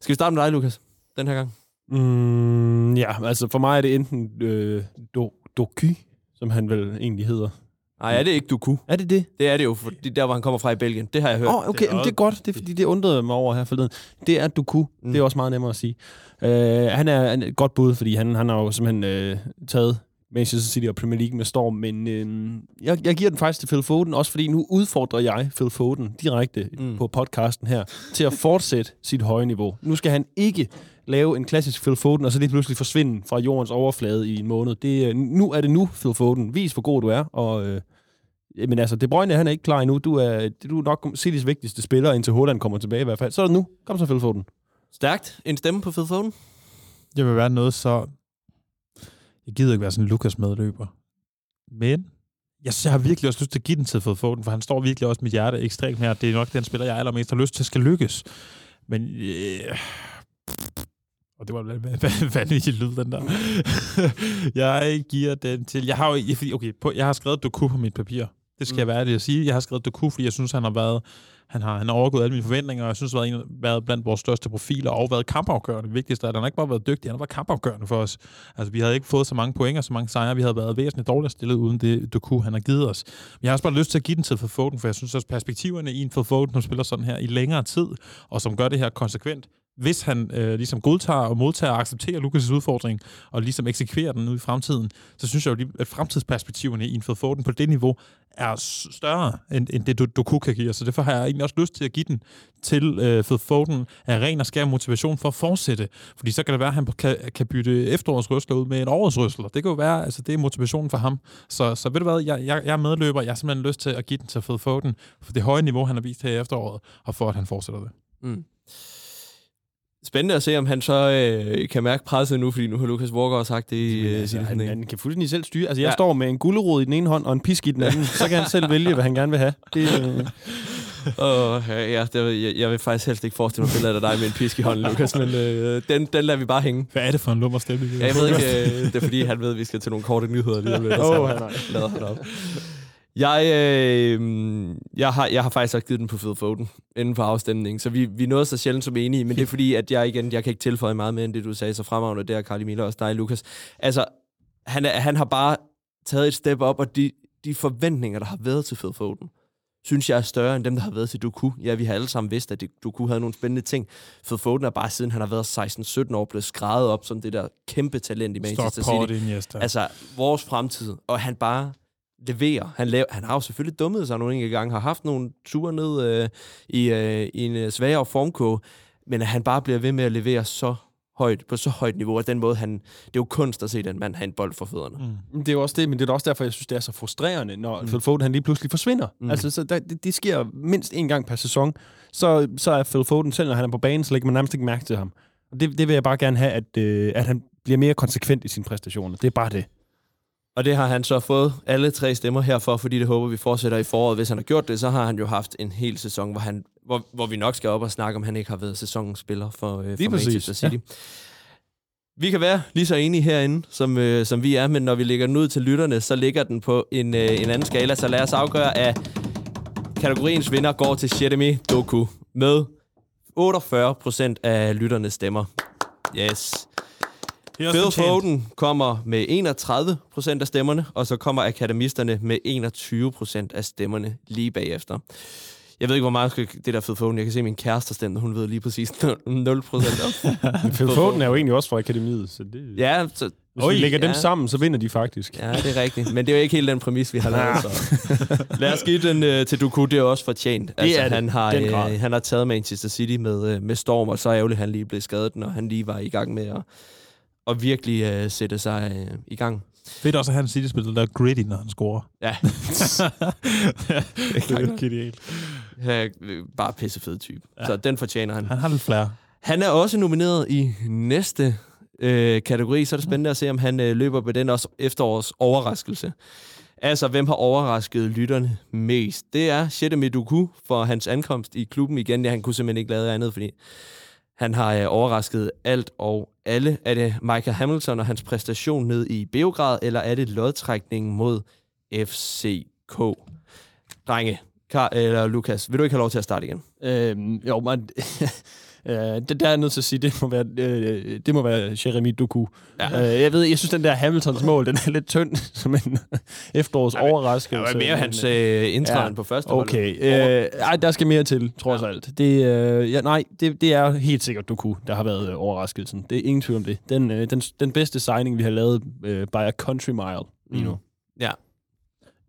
Skal vi starte med dig, Lukas, den her gang? Mm, ja, altså for mig er det enten øh, do, Doky, som han vel egentlig hedder. Nej, er det ikke Duku? Er det det? Det er det jo, fordi der, hvor han kommer fra i Belgien. Det har jeg hørt. Åh, oh, okay, det er, det er godt. Det er fordi, det undrede mig over her forleden. Det er Doku. Mm. Det er også meget nemmere at sige. Uh, han er et godt bud, fordi han, han har jo simpelthen uh, taget Manchester City og Premier League med storm, men uh, jeg, jeg giver den faktisk til Phil Foden, også fordi nu udfordrer jeg Phil Foden direkte mm. på podcasten her, til at fortsætte sit høje niveau. Nu skal han ikke lave en klassisk Phil Foden, og så lige pludselig forsvinde fra jordens overflade i en måned. Det, øh, nu er det nu, Phil Foden. Vis, hvor god du er, og... Øh, men altså, De Bruyne han er ikke klar endnu. Du er, du er nok Citys vigtigste spiller, indtil Holland kommer tilbage i hvert fald. Så er det nu. Kom så, Phil Foden. Stærkt. En stemme på Phil Foden? Det vil være noget så... Jeg gider ikke være sådan en Lukas-medløber. Men jeg, jeg har virkelig også lyst til at give den til Phil Foden, for han står virkelig også mit hjerte ekstremt her. Det er nok den spiller, jeg allermest har lyst til skal lykkes. Men... Øh, og det var en vanvittig lyd, den der. jeg giver den til... Jeg har jo... fordi- Okay, på, jeg har skrevet Doku på mit papir. Det skal mm. jeg være ærlig at sige. Jeg har skrevet Doku, fordi jeg synes, han har været... Han har, han har overgået alle mine forventninger, og jeg synes, han har været, en, været blandt vores største profiler, og været kampafgørende. Det vigtigste er, at han ikke bare været dygtig, han har været kampafgørende for os. Altså, vi havde ikke fået så mange point og så mange sejre. Vi havde været væsentligt dårligt stillet uden det Doku, han har givet os. Men jeg har også bare lyst til at give den til Foden, for jeg synes også, perspektiverne i en Foden, som spiller sådan her i længere tid, og som gør det her konsekvent, hvis han øh, ligesom godtager og modtager og accepterer Lukas' udfordring, og ligesom eksekverer den nu i fremtiden, så synes jeg jo, lige, at fremtidsperspektiverne i en Phil på det niveau er større, end, end det Du- Doku kan give. Så derfor har jeg egentlig også lyst til at give den til øh, Fed Foden af ren og skær motivation for at fortsætte. Fordi så kan det være, at han kan, kan bytte efterårsrøsler ud med en åretsrøsler. Det kan jo være, altså det er motivationen for ham. Så, så ved du hvad, jeg, jeg, jeg er medløber. Jeg har simpelthen lyst til at give den til Fed Foden for det høje niveau, han har vist her i efteråret, og for at han fortsætter det. Mm. Spændende at se, om han så øh, kan mærke presset nu, fordi nu har Lukas Walker også sagt det i øh, Altså, sin han, han, kan fuldstændig selv styre. Altså, jeg Ja. står med en gullerod i den ene hånd og en pisk i den anden. så kan han selv vælge, hvad han gerne vil have. Det, øh, Åh, ja, det, jeg, jeg vil faktisk helst ikke forestille mig billedet af dig med en pisk i hånden, Lukas, men øh, den, den lader vi bare hænge. Hvad er det for en lummer stemning? Ja, jeg ved ikke, øh, det er fordi, han ved, at vi skal til nogle korte nyheder lige om lidt. Åh, nej. lader han op. Jeg, øh, jeg, har, jeg har faktisk også givet den på Phil Foden inden for afstemningen, så vi, vi nåede så sjældent som enige, men det er fordi, at jeg igen, jeg kan ikke tilføje meget mere end det, du sagde så fremragende, det er Carly Miller også dig, Lukas. Altså, han, han har bare taget et step op, og de, de forventninger, der har været til Phil Foden, synes jeg er større end dem, der har været til Doku. Ja, vi har alle sammen vidst, at Doku havde nogle spændende ting. Phil Foden er bare siden han har været 16-17 år blevet skrevet op som det der kæmpe talent i Manchester City. Iniesta. Altså, vores fremtid. Og han bare leverer. Han, laver, han har jo selvfølgelig dummet sig nogle enkelte gange, har haft nogle ture ned øh, i, øh, i en øh, svagere formkog, men at han bare bliver ved med at levere så højt, på så højt niveau, og den måde, han, det er jo kunst at se den mand have en bold for fødderne. Mm. Det er jo også det, men det er også derfor, jeg synes, det er så frustrerende, når mm. Phil Foden han lige pludselig forsvinder. Mm. Mm. Altså, så der, det, det sker mindst en gang per sæson. Så, så er Phil Foden, selv når han er på banen, så lægger man nærmest ikke mærke til ham. Og det, det vil jeg bare gerne have, at, øh, at han bliver mere konsekvent i sine præstationer. Det er bare det. Og det har han så fået alle tre stemmer herfor, fordi det håber vi fortsætter i foråret. Hvis han har gjort det, så har han jo haft en hel sæson, hvor han, hvor, hvor vi nok skal op og snakke om, han ikke har været sæsonens spiller for, øh, for Manchester City. Ja. Vi kan være lige så enige herinde, som, øh, som vi er, men når vi lægger den ud til lytterne, så ligger den på en, øh, en anden skala. Så lad os afgøre, at kategoriens vinder går til Jeremy Doku med 48 procent af lytternes stemmer. Yes. Phil fortjent. Foden kommer med 31 procent af stemmerne, og så kommer akademisterne med 21 procent af stemmerne lige bagefter. Jeg ved ikke, hvor meget skal det der Phil Foden. Jeg kan se min kæreste stemme, hun ved lige præcis 0 procent af. Phil Foden er jo egentlig også fra akademiet, så det... Ja, så, Hvis vi lægger dem ja. sammen, så vinder de faktisk. Ja, det er rigtigt. Men det er jo ikke helt den præmis, vi har lavet. Så. Lad os give den øh, til Doku. Det er også fortjent. Altså, er det. han, har, Den øh, han har taget Manchester City med, øh, med storm, og så er ærgerligt, at han lige blev skadet, når han lige var i gang med at, at virkelig øh, sætte sig øh, i gang. Fedt også, at han City-spiller, der er gritty, når han scorer. Ja. det er genialt. Han er øh, bare pissefed type. Ja. Så den fortjener han. Han har lidt flere. Han er også nomineret i næste øh, kategori, så er det spændende at se, om han øh, løber på den også efterårs overraskelse. Altså, hvem har overrasket lytterne mest? Det er Shete Meduku for hans ankomst i klubben igen. Ja, han kunne simpelthen ikke lave andet, fordi han har øh, overrasket alt og alle. Er det Michael Hamilton og hans præstation ned i Beograd, eller er det lodtrækningen mod FCK? Drenge, Kar, eller Lukas, vil du ikke have lov til at starte igen? Øhm, jo, men... Øh, det der er jeg nødt til at sige, det må være, øh, det må være Jeremy Doku. Ja. Øh, jeg ved, jeg synes, den der Hamiltons mål, den er lidt tynd som en efterårs overraskelse. Det var mere men, hans øh, indtræden på første. Okay. Øh, ej, der skal mere til, trods ja. alt. Det, øh, ja, nej, det, det er helt sikkert Doku, der har været øh, overraskelsen. Det er ingen tvivl om det. Den, øh, den, den bedste signing, vi har lavet øh, by a country mile lige nu. Mm. Ja.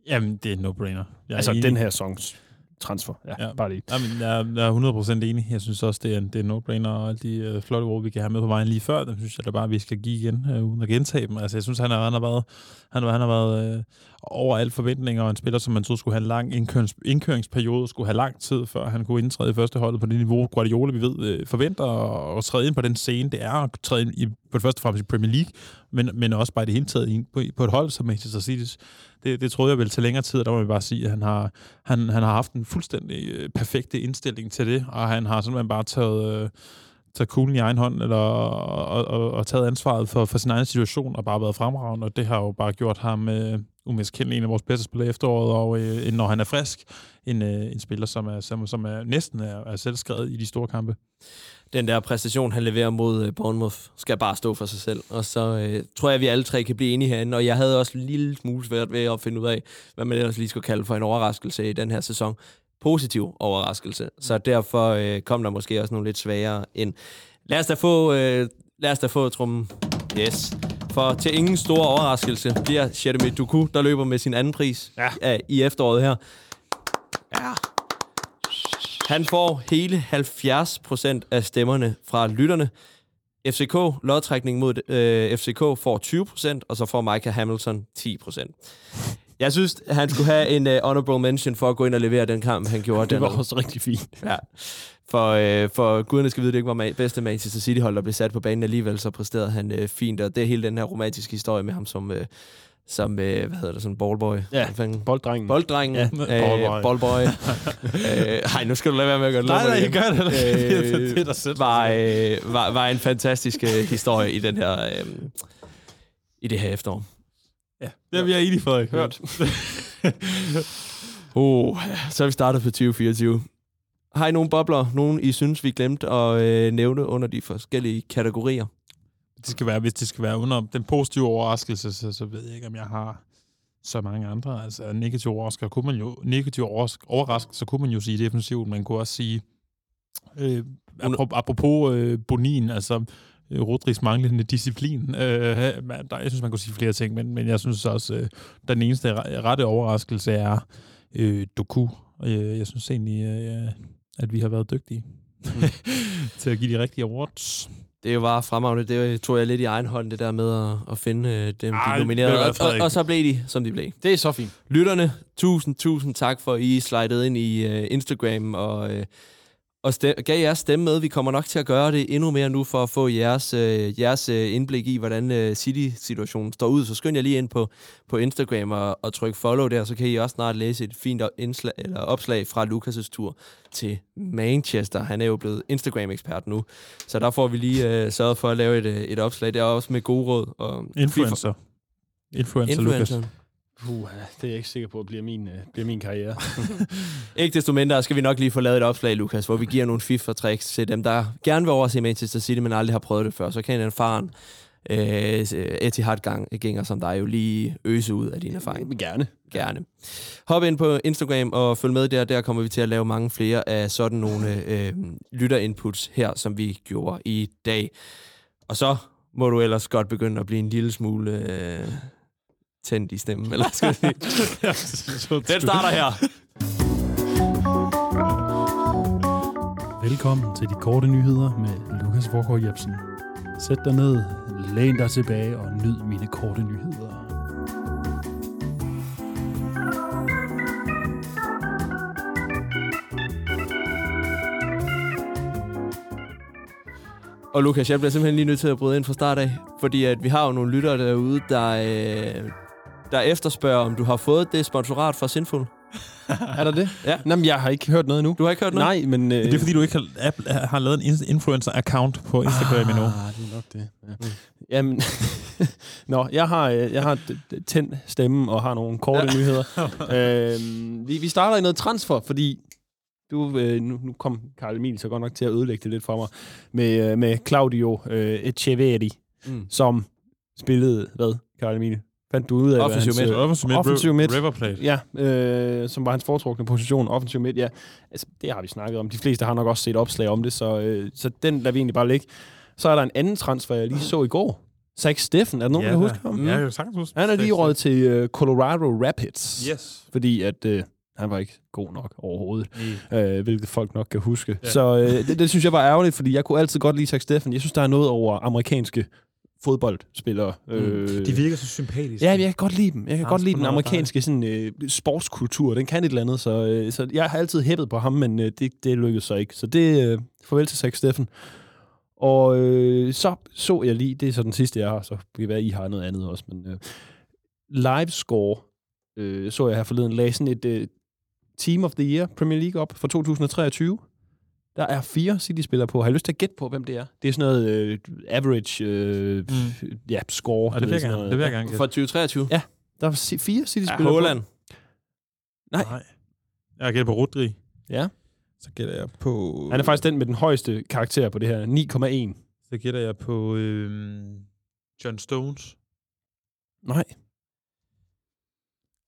Jamen, det er no-brainer. Jeg er Altså enig. den her songs transfer. Ja, Ja. bare lige. Jamen, jeg, er- jeg er 100% enig. Jeg synes også, det er en, det er en no-brainer, og alle de uh, flotte ord, vi kan have med på vejen lige før, dem synes jeg da bare, vi skal give igen, uh, uden at gentage dem. Altså, jeg synes, han han har været, han, har- han har været uh, over alle forventninger, og en spiller, som man troede skulle have en lang indkørings, indkøringsperiode, skulle have lang tid, før han kunne indtræde i første holdet på det niveau, Guardiola, vi ved, øh, forventer at, træde ind på den scene. Det er at træde ind i, på det første fremmest i Premier League, men, men også bare i det hele taget ind på, på et hold som Manchester City. Det, det troede jeg ville tage længere tid, og der må vi bare sige, at han har, han, han har haft en fuldstændig øh, perfekte indstilling til det, og han har simpelthen bare taget, øh, taget kuglen i egen hånd, eller, og, og, og taget ansvaret for, for sin egen situation, og bare været fremragende, og det har jo bare gjort ham øh, umiskendelig en af vores bedste spillere i efteråret, og øh, når han er frisk, en, øh, en spiller, som er, som, som er næsten er, er selvskrevet i de store kampe. Den der præstation, han leverer mod øh, Bournemouth, skal bare stå for sig selv. Og så øh, tror jeg, at vi alle tre kan blive enige herinde. Og jeg havde også en lille smule svært ved at finde ud af, hvad man ellers lige skulle kalde for en overraskelse i den her sæson. Positiv overraskelse. Så derfor øh, kom der måske også nogle lidt sværere ind. Lad os da få, øh, lad os da få trummen. Yes. For til ingen stor overraskelse bliver Jeremy Duku, der løber med sin anden pris ja. i efteråret her. Ja. Han får hele 70 procent af stemmerne fra lytterne. FCK, lodtrækning mod øh, FCK, får 20 procent, og så får Micah Hamilton 10 procent. Jeg synes, han skulle have en uh, honorable mention for at gå ind og levere den kamp, han gjorde. Det var også rigtig fint. Ja. For, øh, for guderne skal vide, det ikke var ma- bedste Manchester City-hold, der blev sat på banen alligevel, så præsterede han øh, fint. Og det er hele den her romantiske historie med ham som, øh, som øh, hvad hedder det, sådan ballboy. Ja, bolddrengen. Bolddrengen. Ja, ballboy. Øh, ballboy. øh, ej, nu skal du lade være med at gøre det. Nej, nej, igen. gør det. Øh, Det er selv. var, øh, var, var en fantastisk øh, historie i den her... Øh, i det her efterår. Ja, det er vi er enige for. Hørt. oh, så er vi startet på 2024. Har I nogle bobler, nogen I synes, vi glemte at øh, nævne under de forskellige kategorier? Det skal være, hvis det skal være under den positive overraskelse, så, så ved jeg ikke, om jeg har så mange andre. Altså negativ overraskelse, kunne man jo, negativ overrask, overraskelse, så kunne man jo sige defensivt. Man kunne også sige, øh, apropos, øh, Bonin, altså Rodrigs manglende disciplin. Øh, der, jeg synes, man kunne sige flere ting, men, men jeg synes også, øh, den eneste re- rette overraskelse er øh, Doku. Øh, jeg synes egentlig, øh, at vi har været dygtige til at give de rigtige awards. Det er jo bare fremragende. Det tog jeg lidt i egen hånd, det der med at, at finde øh, dem, Ej, de nominerede. hvad, Og, og, og så blev de, som de blev. Det er så fint. Lytterne, tusind, tusind tak for, at I slidede ind i uh, Instagram og, uh, og stem, gav jeres stemme med. Vi kommer nok til at gøre det endnu mere nu, for at få jeres, øh, jeres øh, indblik i, hvordan øh, City-situationen står ud. Så skynd jer lige ind på, på Instagram og, og tryk follow der, så kan I også snart læse et fint indslag, eller opslag fra Lukas' tur til Manchester. Han er jo blevet Instagram-ekspert nu, så der får vi lige øh, sørget for at lave et, øh, et opslag. Det er også med gode råd. Og Influencer. Influencer, Lukas. Puh, det er jeg ikke sikker på, at bliver min, øh, bliver min karriere. Ikke desto mindre skal vi nok lige få lavet et opslag, Lukas, hvor vi giver nogle fif og tricks til dem, der gerne vil overse Manchester City, men aldrig har prøvet det før. Så kan den faren øh, Etihad-gænger som dig jo lige øse ud af din erfaring. Gerne. Gerne. Hop ind på Instagram og følg med der. Der kommer vi til at lave mange flere af sådan nogle øh, lytterinputs her, som vi gjorde i dag. Og så må du ellers godt begynde at blive en lille smule øh, tændt i stemmen, eller skal jeg sige? Den starter her. Velkommen til de korte nyheder med Lukas Vorgård Jebsen. Sæt dig ned, læn dig tilbage og nyd mine korte nyheder. Og Lukas, jeg bliver simpelthen lige nødt til at bryde ind fra start af, fordi at vi har jo nogle lyttere derude, der, øh, der efterspørger, om du har fået det sponsorat fra Sinful. Er der det? Ja. Jamen, jeg har ikke hørt noget endnu. Du har ikke hørt noget? Nej, men... Øh, Det er fordi, du ikke har, Apple har lavet en influencer-account på Instagram endnu. Ah, det er nok det. Ja. Mm. Jamen, Nå, jeg har, øh, jeg har tændt stemmen og har nogle korte ja. nyheder. øhm, vi, vi starter i noget transfer, fordi du, øh, nu, nu kom Karl Emil så godt nok til at ødelægge det lidt for mig, med, øh, med Claudio øh, Echeverri, Mm. som spillede, hvad, Karl Emil? Fandt du ud af, Offensiv midt. Offensiv midt, offensiv midt. River Plate. Ja, øh, som var hans foretrukne position, offensiv midt, ja. Altså, det har vi snakket om. De fleste har nok også set opslag om det, så, øh, så den lader vi egentlig bare ligge. Så er der en anden transfer, jeg lige så i går. Zach Steffen, er der nogen, der kan huske ham? Ja, jeg kan sagtens huske. Han er lige råd til øh, Colorado Rapids. Yes. Fordi at øh, han var ikke god nok overhovedet, Nej. øh, hvilket folk nok kan huske. Ja. Ja. Så øh, det, det synes jeg var ærgerligt, fordi jeg kunne altid godt lide Zach Steffen. Jeg synes, der er noget over amerikanske fodboldspillere. Øh, De virker så sympatiske. Ja, jeg kan godt lide dem. Jeg kan Ja, godt lide den amerikanske sådan, øh, sportskultur. Den kan et eller andet, så, øh, så jeg har altid hæppet på ham, men øh, det, det lykkedes så ikke. Så det øh, farvel til Zach Steffen. Og øh, så så jeg lige, det er så den sidste, jeg har, så kan det være, I har noget andet også, men øh, live score øh, så jeg her forleden, lagde sådan et øh, Team of the Year Premier League op for 2023. Der er fire City-spillere på. Har I lyst til at gætte på, hvem det er? Det er sådan noget øh, average øh, mm. ja, score. Og det vil jeg gerne. noget. Det vil jeg gerne For 2023? Ja. Der er fire Ja, City-spillere Holland. Nej. Nej. Jeg gætter på Rodri. Ja. Så gætter jeg på... Han er faktisk den med den højeste karakter på det her. 9,1. Så gætter jeg på øhm, John Stones. Nej.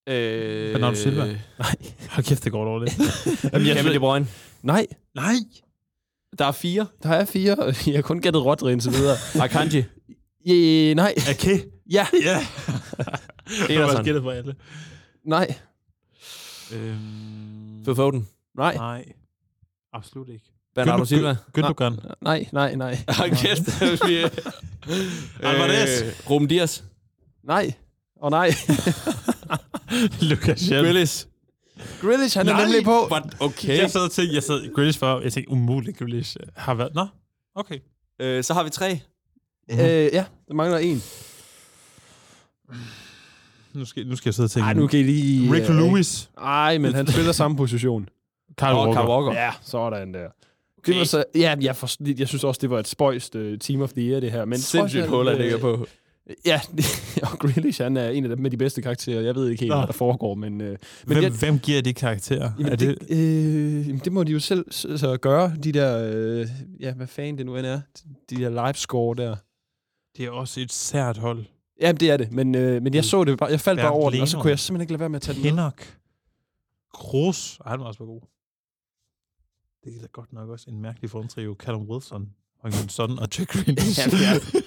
Øh, Bernardo Silva. Nej. Hold kæft, det går dårligt. Jamen, jeg, Kevin De Bruyne. nej, Nej. Der er fire. der er fire. Jeg har kun gættet Rodri indtil videre. Akanji. yeah, nej. Okay. Ja. Ja. Peterson. Jeg har gættet på alle. Nej. Øhm, Phil Foden. Nej. nej. Absolut ikke. Bernardo Silva. Gündogan. Nej, nej, nej. Hold kæft. vi- Alvarez. Øh, Ruben Dias. Nej. Og oh, nej. Lucas Schell. Grealish. Grealish, han er nemlig på. But okay. Jeg sad og tænkte, jeg sad Grealish for, jeg tænkte, umuligt Grealish øh, har været... Nå, okay. Øh, så har vi tre. Øh, ja, der mangler en. Nu skal, nu skal jeg sidde og tænke... Nej, nu kan I lige... Rick øh, Lewis. Nej, men han spiller samme position. Carl Walker. Kyle Walker. Ja, sådan der. Okay. Det var så, ja, jeg, for, jeg synes også, det var et spøjst uh, Team of the Year, det her. Men Sindssygt alt, Holland øh, ligger på. Ja, og Grealish, han er en af dem med de bedste karakterer. Jeg ved ikke helt, Nå. hvad der foregår, men... Uh, men Hvem, jeg, hvem giver de karakterer? jamen, er det, det, øh, jamen, det må de jo selv så gøre, de der... Øh, ja, hvad fanden det nu end er. De der live score der. det er også et sært hold. Ja, det er det, men, øh, men jeg så det bare, jeg faldt bare over den, og så kunne jeg simpelthen ikke lade være med at tage den med. Pinnock. Kroos. Ej, han var også god. Det er da godt nok også en mærkelig formtrio. Callum Wilson, Højgen Son og Jack Grealish. Ja, det er-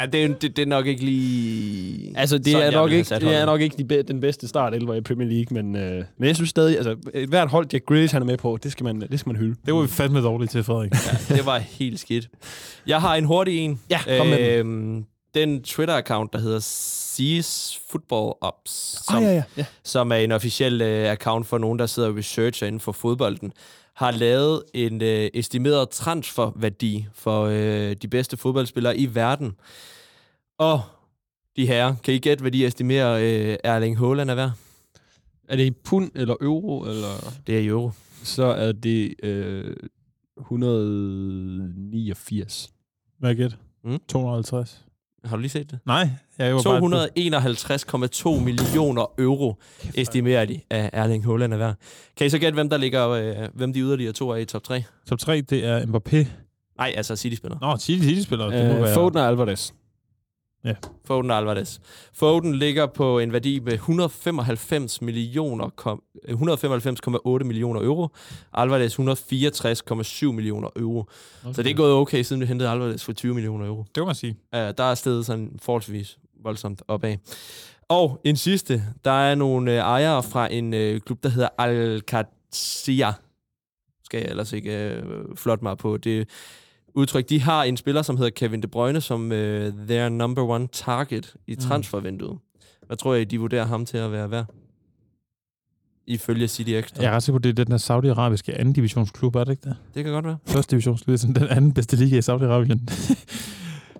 Ja, det, er- det, det er nok ikke lige... Altså, det sådan, er, nok ikke, det er nok ikke de be, den bedste start i Premier League, men, øh, men jeg synes stadig, altså, et hvert hold, Jack Grealish han er med på, det skal man, det skal man hylde. Det var vi fandme dårligt til, Frederik. Ja, det var helt skidt. Jeg har en hurtig en. Ja, kom med den. øhm, den Twitter-account, der hedder Seas Football Ops, som, Ah, ja, ja. ja. som er en officiel øh, account for nogen, der sidder og researcher inden for fodbolden, har lavet en øh, estimeret transferværdi for øh, de bedste fodboldspillere i verden. Og de her, kan I gætte, hvad de estimerer øh, Erling Haaland er værd? Er det i pund eller euro? Eller? Det er i euro. Så er det øh, 189. Hvad gæt? Mm. 250. Har du lige set det? Nej, jeg var bare... 251,2 millioner euro estimerer de af Erling Haaland er værd. Kan I så gætte, hvem der ligger, øh, hvem de yderligere to er i top 3? Top 3, det er Mbappé. Nej, altså City-spiller. Nå, City, City-spiller. Det må Øh. Foden og Alvarez. Foden og Alvarez. Foden ligger på en værdi med 195 millioner, kom, øh, 195,8 millioner euro. Alvarez 164,7 millioner euro. Okay. Så det er gået okay, siden vi hentede Alvarez for 20 millioner euro. Det må man sige. Uh, der er stedet sådan forholdsvis voldsomt opad. Og en sidste. Der er nogle uh, ejere fra en uh, klub, der hedder Al-Qadsiya. Skal jeg ellers ikke uh, flot mig på det udtryk. De har en spiller, som hedder Kevin De Bruyne, som uh, their number one target i transfervinduet. Hvad tror jeg, de vurderer ham til at være værd? Ifølge City Extra. Jeg er ret sikker på, det er den her saudiarabiske anden divisionsklub, er det ikke det? Det kan godt være. Første divisionsklub, det er den anden bedste liga i Saudi-Arabien.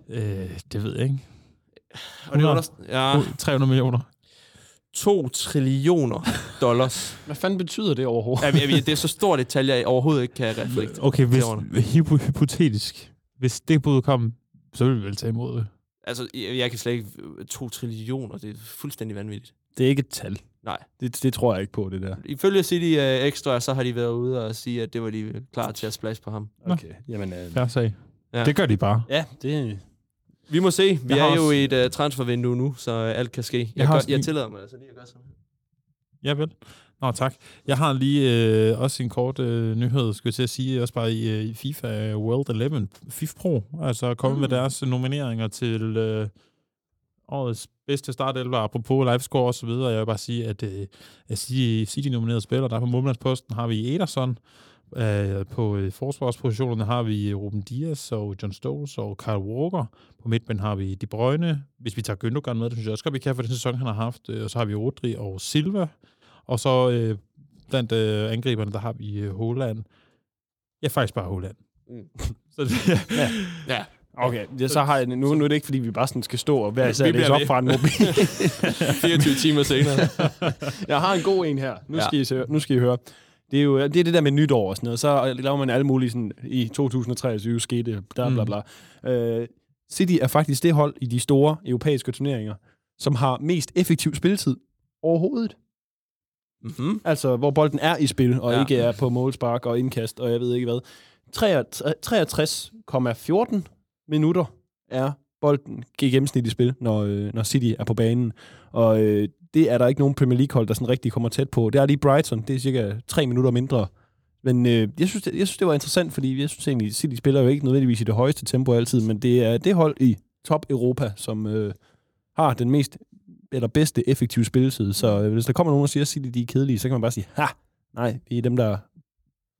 øh, det ved jeg ikke. Og det er under, ja, 300 millioner. 2 trillioner dollars. Hvad fanden betyder det overhovedet? Ja, vi- vi- det er så stort et tal, jeg overhovedet ikke kan reflektere. Okay, hvis, over hypo, hypotetisk, hvis det bud kom, så ville vi vel tage imod det. Altså, jeg, jeg kan slet ikke... 2 trillioner, det er fuldstændig vanvittigt. Det er ikke et tal. Nej. Det, det tror jeg ikke på, det der. Ifølge City uh, Extra, så har de været ude og sige, at det var de klar til at splash på ham. Okay, jamen... Øh, Færre sag. Ja. Ja. Det gør de bare. ja, det... Vi må se. Vi Jeg er har jo også- i et uh, transfervindue nu, så uh, alt kan ske. Jeg, jeg, har gør, også jeg tillader mig altså lige at gøre sådan. Ja, vel. Nå, tak. Jeg har lige øh, også en kort øh, nyhed, skulle jeg til at sige, også bare i, øh, i FIFA World 11, FIFA Pro, altså kommet mm. med deres nomineringer til øh, årets bedste startelver, apropos livescore og så videre. Jeg vil bare sige, at øh, at City, City nominerede spillere, der er på målmandsposten, har vi Ederson, Øh, på øh, forsvarspositionerne har vi Ruben Dias og John Stones og Kyle Walker. På midtbanen har vi De Bruyne. Hvis vi tager Gündogan med, det synes jeg også godt, vi kan for den sæson, han har haft. Øh, Og så har vi Rodri og Silva. Og så øh, blandt øh, angriberne, der har vi øh, Holland. Ja, faktisk bare Holland. Mm. så det, Ja. Ja. Okay, ja, så har jeg, nu, nu er det ikke, fordi vi bare sådan skal stå og hver især læse op fra en mobil. 24 timer senere. jeg har en god en her. Nu Ja. skal, I, se- nu skal I høre. Det er jo det, er det der med nytår og sådan noget. Så laver man alle mulige sådan, i 2023 skete, bla bla Mm. Uh, City er faktisk det hold i de store europæiske turneringer, som har mest effektiv spilletid overhovedet. Mm-hmm. Altså, hvor bolden er i spil, og ja. ikke er på målspark og indkast, og jeg ved ikke hvad. 63,14 minutter er bolden i gennemsnit i spil, når, øh, når City er på banen. Og øh, det er der ikke nogen Premier League-hold, der sådan rigtig kommer tæt på. Det er lige Brighton, det er cirka 3 minutter mindre. Men øh, jeg, synes, det, jeg synes, det var interessant, fordi jeg synes egentlig, City spiller jo ikke nødvendigvis i det højeste tempo altid, men det er det hold i top Europa, som øh, har den mest eller bedste effektive spilletid. Så øh, hvis der kommer nogen og siger, at City de er kedelige, så kan man bare sige, ha, nej, vi er dem, der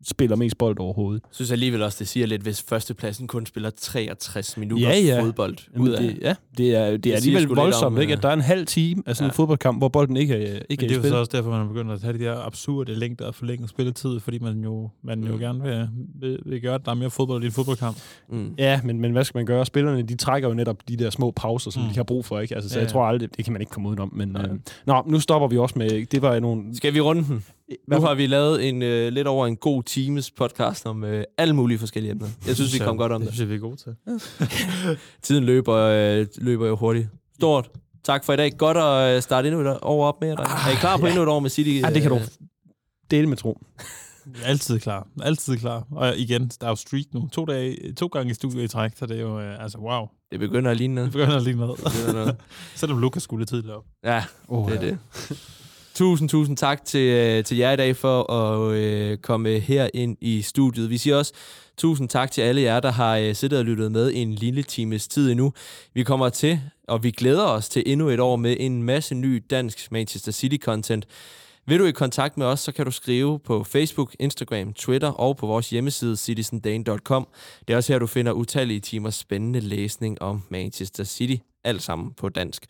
spiller mest bold overhovedet. Jeg synes alligevel også, det siger lidt, hvis førstepladsen kun spiller 63 minutter Ja, ja. fodbold Jamen, ud af. det, ja, det er, det er siger alligevel voldsomt, om, ikke? øh, At der er en halv time af sådan en ja. fodboldkamp, hvor bolden ikke er, ikke Men det er jo så også derfor, man er begyndt at have de der absurde længder og forlænge spilletid, fordi man jo, man jo Mm. gerne vil, vil, vil gøre, at der er mere fodbold i en fodboldkamp. Mm. Ja, men, men hvad skal man gøre? Spillerne, de trækker jo netop de der små pauser, som Mm. de har brug for, ikke? Altså, så Ja, jeg ja. tror aldrig, det kan man ikke komme udenom. Men, Nej. øh, nå, nu stopper vi også med, det var nogle... Skal vi runde den? Nu har vi lavet en øh, lidt over en god times podcast om øh, alle mulige forskellige emner. Jeg synes, vi kom godt om det. det. synes jeg, vi er gode til. Tiden løber, øh, løber jo hurtigt. Stort. Tak for i dag. Godt at øh, starte endnu et år op med dig. Er I klar på ja. endnu et år med City? Ja, det kan du øh, dele med tro. Altid klar. Altid klar. Og igen, der er jo streak nu. To, dage, to gange i studiet i træk, så det er jo, øh, altså wow. Det begynder at ligne Det noget. begynder lige noget. begynder noget. Selvom Lukas skulle tidligt op. Ja, Oh, det er det. Tusind, tusind tak til, øh, til jer i dag for at øh, komme her ind i studiet. Vi siger også tusind tak til alle jer, der har øh, siddet og lyttet med en lille times tid endnu. Vi kommer til, og vi glæder os til endnu et år med en masse ny dansk Manchester City-content. Vil du i kontakt med os, så kan du skrive på Facebook, Instagram, Twitter og på vores hjemmeside citizendane.com. Det er også her, du finder utallige timers spændende læsning om Manchester City. Alt sammen på dansk.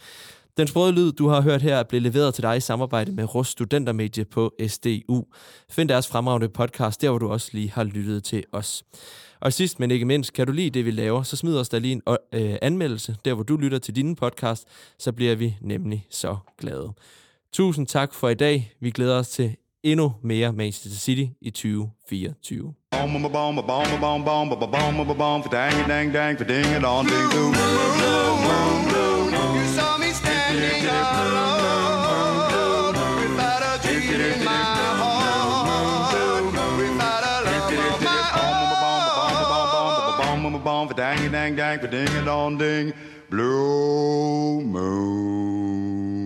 Den sprøde lyd, du har hørt her, blev leveret til dig i samarbejde med Rust Studentermedie på SDU. Find deres fremragende podcast, der hvor du også lige har lyttet til os. Og sidst, men ikke mindst, kan du lide det, vi laver, så smid os da lige en øh, anmeldelse, der hvor du lytter til din podcast, så bliver vi nemlig så glade. Tusind tak for i dag. Vi glæder os til endnu mere Manchester City i 2024. standing alone without a dream in my heart, without a love of my own. Bomb, dang, dang, dang, ding, dong, ding, blue moon.